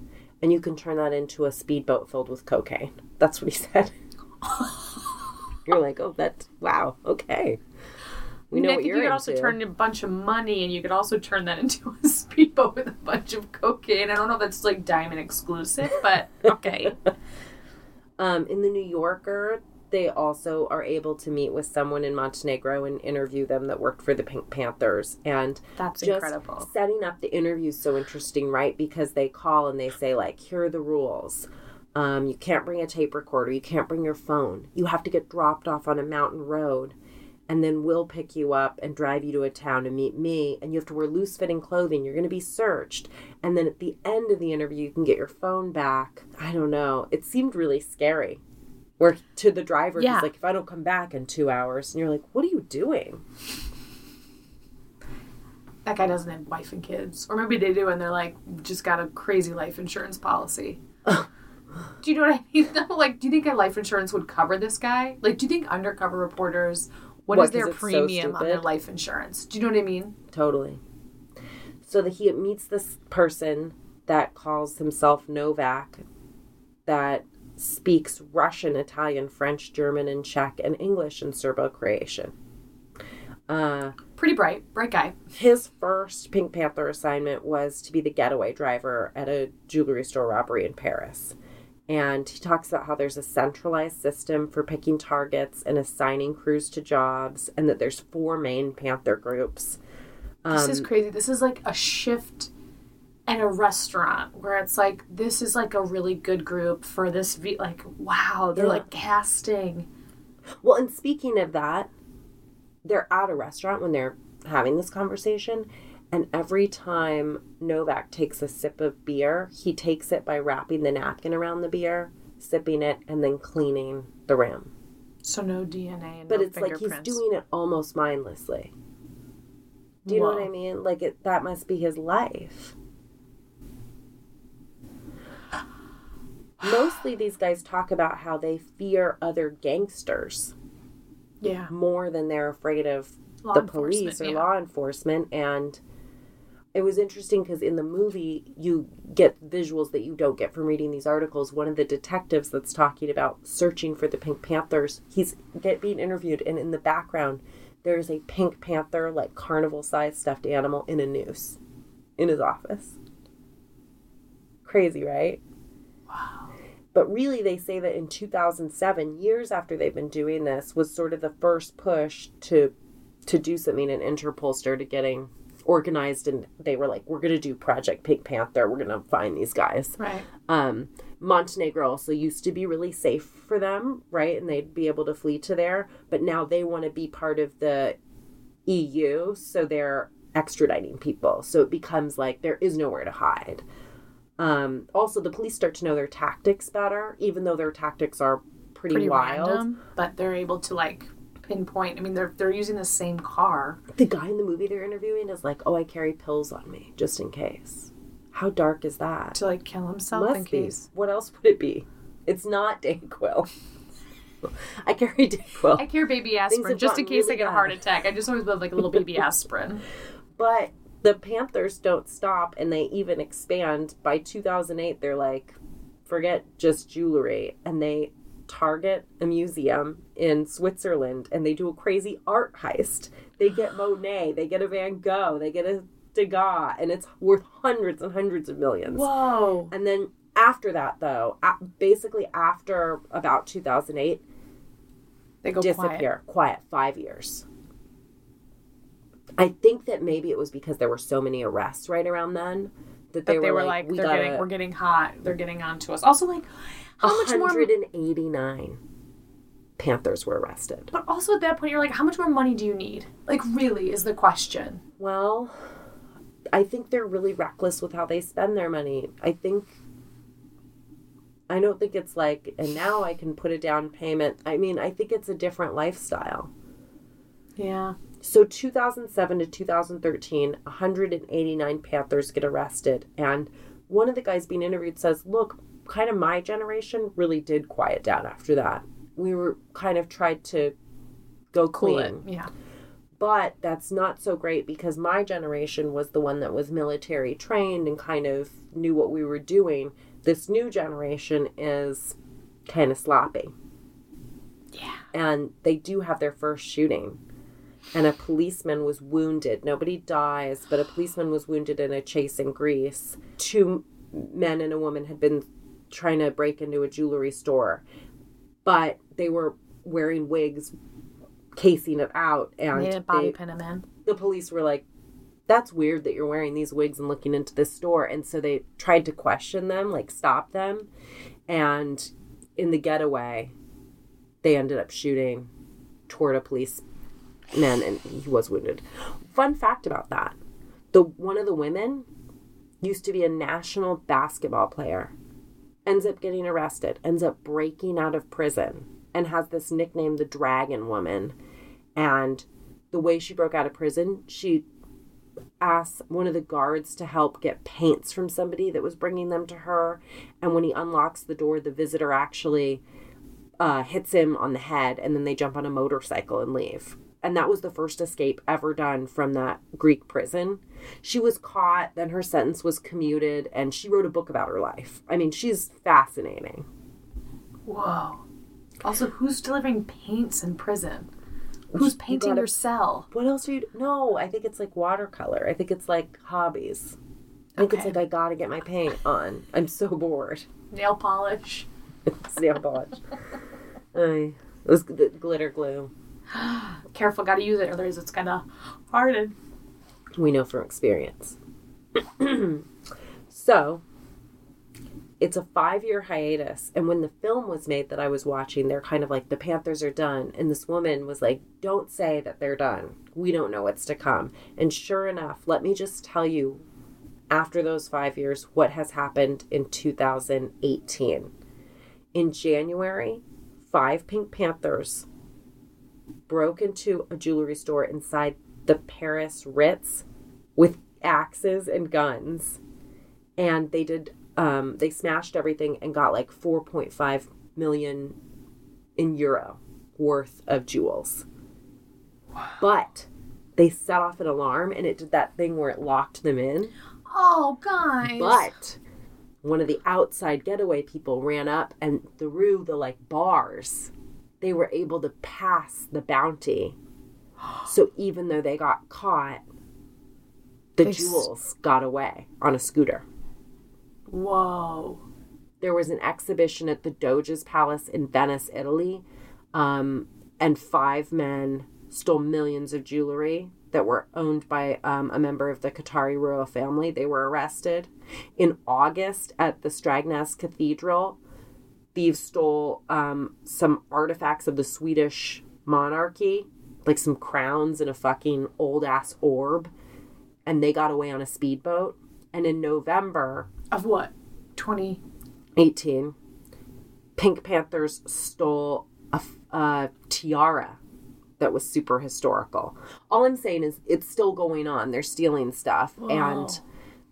and you can turn that into a speedboat filled with cocaine. That's what he said. You're like oh that's wow okay. We know I what think you could also turn a bunch of money, and you could also turn that into a speedboat with a bunch of cocaine. I don't know if that's like diamond exclusive, but okay. Um, in the New Yorker, they also are able to meet with someone in Montenegro and interview them that worked for the Pink Panthers. And That's just incredible. setting up the interview is so interesting, right? Because they call and they say, like, here are the rules. Um, you can't bring a tape recorder. You can't bring your phone. You have to get dropped off on a mountain road. And then we'll pick you up and drive you to a town to meet me. And you have to wear loose fitting clothing. You're going to be searched. And then at the end of the interview, you can get your phone back. I don't know. It seemed really scary. Where to the driver, he's like, if I don't come back in two hours, and you're like, what are you doing? That guy doesn't have wife and kids, or maybe they do, and they're like just got a crazy life insurance policy. do you know what I mean? though? like, do you think a life insurance would cover this guy? Like, do you think undercover reporters? What, what is 'cause their it's so premium on their life insurance? Do you know what I mean? Totally. So that he meets this person that calls himself Novak, that speaks Russian, Italian, French, German, and Czech, and English and Serbo Croatian. Uh, Pretty bright, bright guy. his first Pink Panther assignment was to be the getaway driver at a jewelry store robbery in Paris. And he talks about how there's a centralized system for picking targets and assigning crews to jobs, and that there's four main Panther groups. This Um, is crazy. This is like a shift in a restaurant where it's like this is like a really good group for this. V- like wow, they're Yeah. like casting. Well, and speaking of that, they're at a restaurant when they're having this conversation, and every time Novak takes a sip of beer, he takes it by wrapping the napkin around the beer, sipping it, and then cleaning the rim. So no DNA and But no it's like he's doing it almost mindlessly. Do you know what I mean? Like it, that must be his life. Mostly, these guys talk about how they fear other gangsters Yeah, more than they're afraid of Law the police or yeah. law enforcement and it was interesting because in the movie you get visuals that you don't get from reading these articles one of the detectives that's talking about searching for the pink panthers he's get being interviewed and in the background there's a pink panther like carnival sized stuffed animal in a noose in his office crazy right. But really, they say that in 2007, years after they've been doing this, was sort of the first push to to do something. And Interpol started getting organized, and they were like, "We're going to do Project Pink Panther. We're going to find these guys." Right. Um, Montenegro also used to be really safe for them, right? And they'd be able to flee to there. But now they want to be part of the EU, so they're extraditing people. So it becomes like there is nowhere to hide. Um, also, the police start to know their tactics better, even though their tactics are pretty, Pretty wild. random, but they're able to like pinpoint. I mean, they're they're using the same car. The guy in the movie they're interviewing is like, "Oh, I carry pills on me just in case." How dark is that? to like kill himself Must in be. case. What else would it be? It's not Dayquil. I carry Dayquil. I carry baby aspirin just in case I really get a heart attack. I just always love like a little baby aspirin. But the Panthers don't stop and they even expand. By 2008, they're like, forget just jewelry. And they target a museum in Switzerland and they do a crazy art heist. They get Monet, they get a Van Gogh, they get a Degas, and it's worth hundreds and hundreds of millions. Whoa. And then after that, though, basically after about 2008, They go disappear. Quiet. five years. I think that maybe it was because there were so many arrests right around then that They, were, were like, like, we they're gotta, getting, we're getting hot. They're getting on to us. Also, like, how much more? 189 Panthers were arrested. But also at that point, you're like, how much more money do you need? Like, really, is the question. Well, I think they're really reckless with how they spend their money. I think I don't think it's like and now I can put a down payment. I mean, I think it's a different lifestyle. Yeah. So 2007 to 2013, 189 Panthers get arrested and one of the guys being interviewed says, "Look, kind of my generation really did quiet down after that. We were kind of tried to go clean. it. Yeah. But that's not so great because my generation was the one that was military trained and kind of knew what we were doing. This new generation is kind of sloppy. Yeah. And they do have their first shooting. And a policeman was wounded. Nobody dies, but a policeman was wounded in a chase in Greece. Two men and a woman had been trying to break into a jewelry store, but they were wearing wigs, casing it out, and bobby they- pin him in. the police were like, that's weird that you're wearing these wigs and looking into this store. And so they tried to question them, like stop them. And in the getaway, they ended up shooting toward a policeman and he was wounded. Fun fact about that. The one of the women used to be a national basketball player. Ends up getting arrested, ends up breaking out of prison, and has this nickname, the Dragon Woman. And the way she broke out of prison, she asked one of the guards to help get paints from somebody that was bringing them to her. And when he unlocks the door, the visitor actually uh, hits him on the head, and then they jump on a motorcycle and leave. And that was the first escape ever done from that Greek prison. She was caught, then her sentence was commuted, and she wrote a book about her life. I mean, she's fascinating. Whoa. Also, who's delivering paints in prison? Who's You painting gotta- your cell? What else are you? No, I think it's like watercolor. I think it's like hobbies. I think it's like I gotta get my paint on. I'm so bored. Nail polish. Nail polish. Ay, it was glitter glue. Careful, gotta use it, otherwise it's gonna harden. We know from experience. so, it's a five year hiatus. And when the film was made that I was watching, they're kind of like, the Panthers are done. And this woman was like, don't say that they're done. We don't know what's to come. And sure enough, let me just tell you, after those five years, what has happened in 2018. In January, five Pink Panthers broke into a jewelry store inside the Paris Ritz with axes and guns. And they did, um, they smashed everything and got like 4.5 million in euro worth of jewels. But they set off an alarm and it did that thing where it locked them in. Oh, guys. But one of the outside getaway people ran up and through the like bars, they were able to pass the bounty. So even though they got caught, the jewels got away on a scooter. Whoa. There was an exhibition at the Doge's Palace in Venice, Italy, um, and five men stole millions of jewelry that were owned by um, a member of the Qatari royal family. They were arrested. In August at the Strängnäs Cathedral, thieves stole um, some artifacts of the Swedish monarchy, like some crowns and a fucking old ass orb, and they got away on a speedboat. And in November, Of what? 2018, Pink Panthers stole a tiara that was super historical. All I'm saying is it's still going on. They're stealing stuff and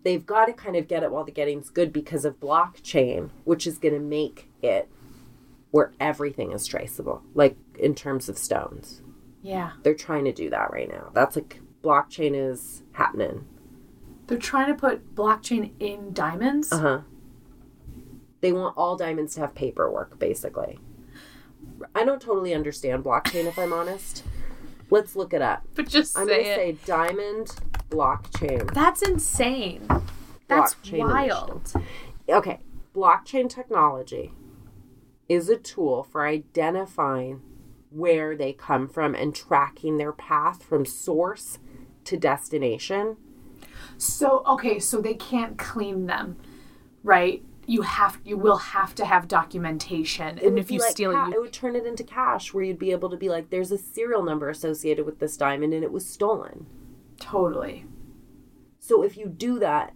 they've got to kind of get it while the getting's good because of blockchain, which is going to make it where everything is traceable, like in terms of stones. Yeah. They're trying to do that right now. That's like blockchain is happening. They're trying to put blockchain in diamonds. Uh huh. They want all diamonds to have paperwork, basically. I don't totally understand blockchain, if I'm honest. Let's look it up. But just I'm going to say diamond blockchain. That's insane. That's Blockchain wild. Okay, blockchain technology is a tool for identifying where they come from and tracking their path from source to destination. So okay, so they can't clean them, right? You have you will have to have documentation, It and if you like steal ca- it, it would turn it into cash where you'd be able to be like, there's a serial number associated with this diamond and it was stolen. Totally. So if you do that,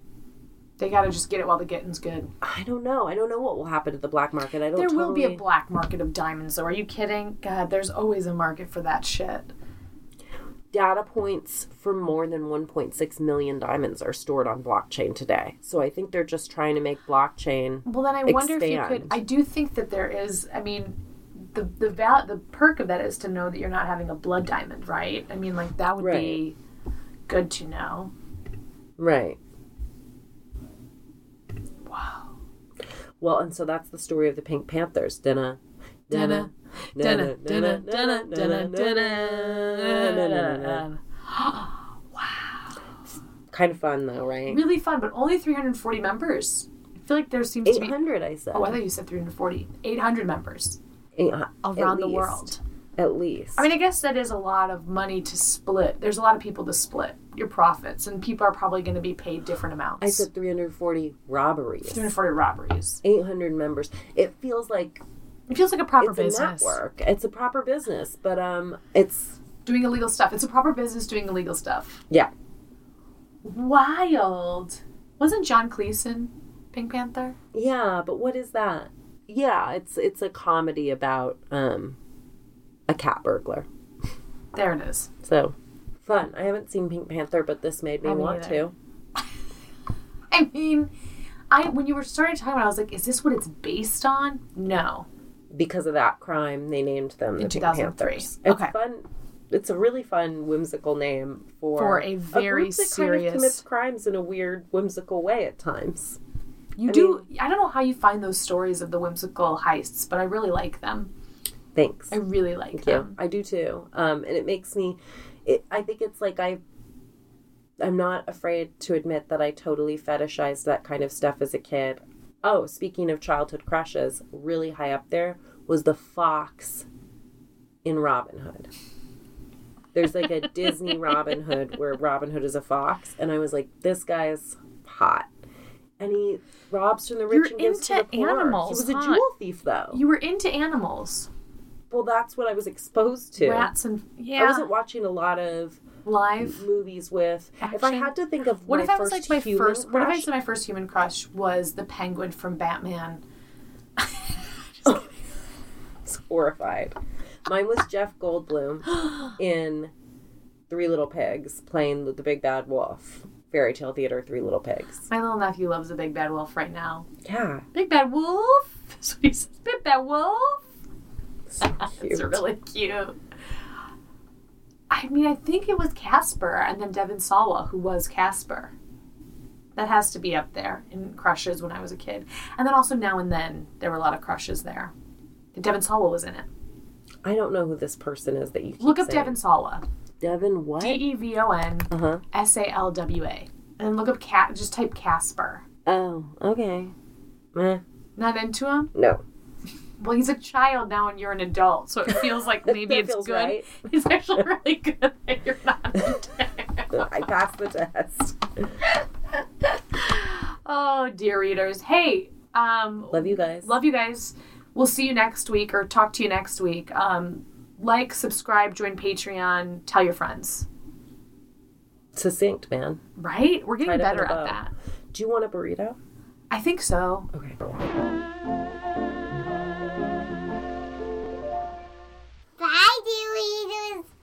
They got to just get it while the getting's good. I don't know. I don't know what will happen to the black market. I don't. There will be a black market of diamonds, though. Are you kidding? God, there's always a market for that shit. data points for more than 1.6 million diamonds are stored on blockchain today. So I think they're just trying to make blockchain. Well, then I wonder if you could. I do think that there is. I mean, the the val- the perk of that is to know that you're not having a blood diamond, right? I mean, like that would be good to know. Right. Wow. Well, and so that's the story of the Pink Panthers. Dinna. Dinna, dinna, dinna, dinna, dinna, dinna. Wow. Kind of fun though, right? Really fun, but only 340 members. I feel like there seems to be. 800, I said. Oh, I thought you said 340. 800 members Eight around the world. At least. I mean, I guess that is a lot of money to split. There's a lot of people to split your profits, and people are probably going to be paid different amounts. I said 340 robberies. 340 robberies. 800 members. It feels like It feels like a proper it's a business. network. It's a proper business, but um, it's Doing illegal stuff. It's a proper business doing illegal stuff. yeah. Wild. Wasn't John Cleese Pink Panther? Yeah, but what is that? Yeah, it's it's a comedy about um a cat burglar. There it is. So fun. I haven't seen Pink Panther, but this made me Haven't want to. I mean, I when you were starting talking about, it, I was like, is this what it's based on? No. Because of that crime, they named them the In Pink 2003. Panthers. It's Okay. fun. It's a really fun, whimsical name for For a very group that kind serious- of commits crimes in a weird, whimsical way at times. You I do. I don't know how you find those stories of the whimsical heists, but I really like them. Thanks. I really like Thank them. you. I do too. Um, and it makes me. It, I think it's like I. I'm not afraid to admit that I totally fetishized that kind of stuff as a kid. Oh, speaking of childhood crushes, really high up there was the fox in Robin Hood. There's like a Disney Robin Hood where Robin Hood is a fox, and I was like, this guy's hot. And he robs from the rich You're and gives to the poor. animals, he was a jewel thief, though. You were into animals, well, that's what I was exposed to. rats, and yeah, I wasn't watching a lot of live. movies with. If I had to think of What if I was like my first? What if I crush- said my first human crush was the penguin from Batman? Oh. it's horrified. Mine was Jeff Goldblum in Three Little Pigs playing the big bad wolf. Fairy Tale Theater, Three Little Pigs. My little nephew loves the big bad wolf right now. Yeah, Big bad wolf. So he says, "Big bad wolf." so It's really cute. I mean, I think it was Casper and then Devon Sawa who was Casper. That has to be up there in crushes when I was a kid. And then also now and then there were a lot of crushes there. Devon Sawa was in it. I don't know who this person is that you Look up saying. Devon Sawa. Devon what? D E V O N Uh huh. S A L W A. And look up cat. Just type Casper. Oh, okay. Eh, Not into him? no. Well, he's a child now, and you're an adult, so it feels like maybe it's feels good. right. It's actually really good that you're not. I passed the test. Oh, dear readers. Hey, um, Love you guys. love you guys. We'll see you next week or talk to you next week. Um, like, subscribe, join Patreon, tell your friends. Succinct, man. Right? We're getting in better at that. Do you want a burrito? I think so. Okay. Bye, Dewey.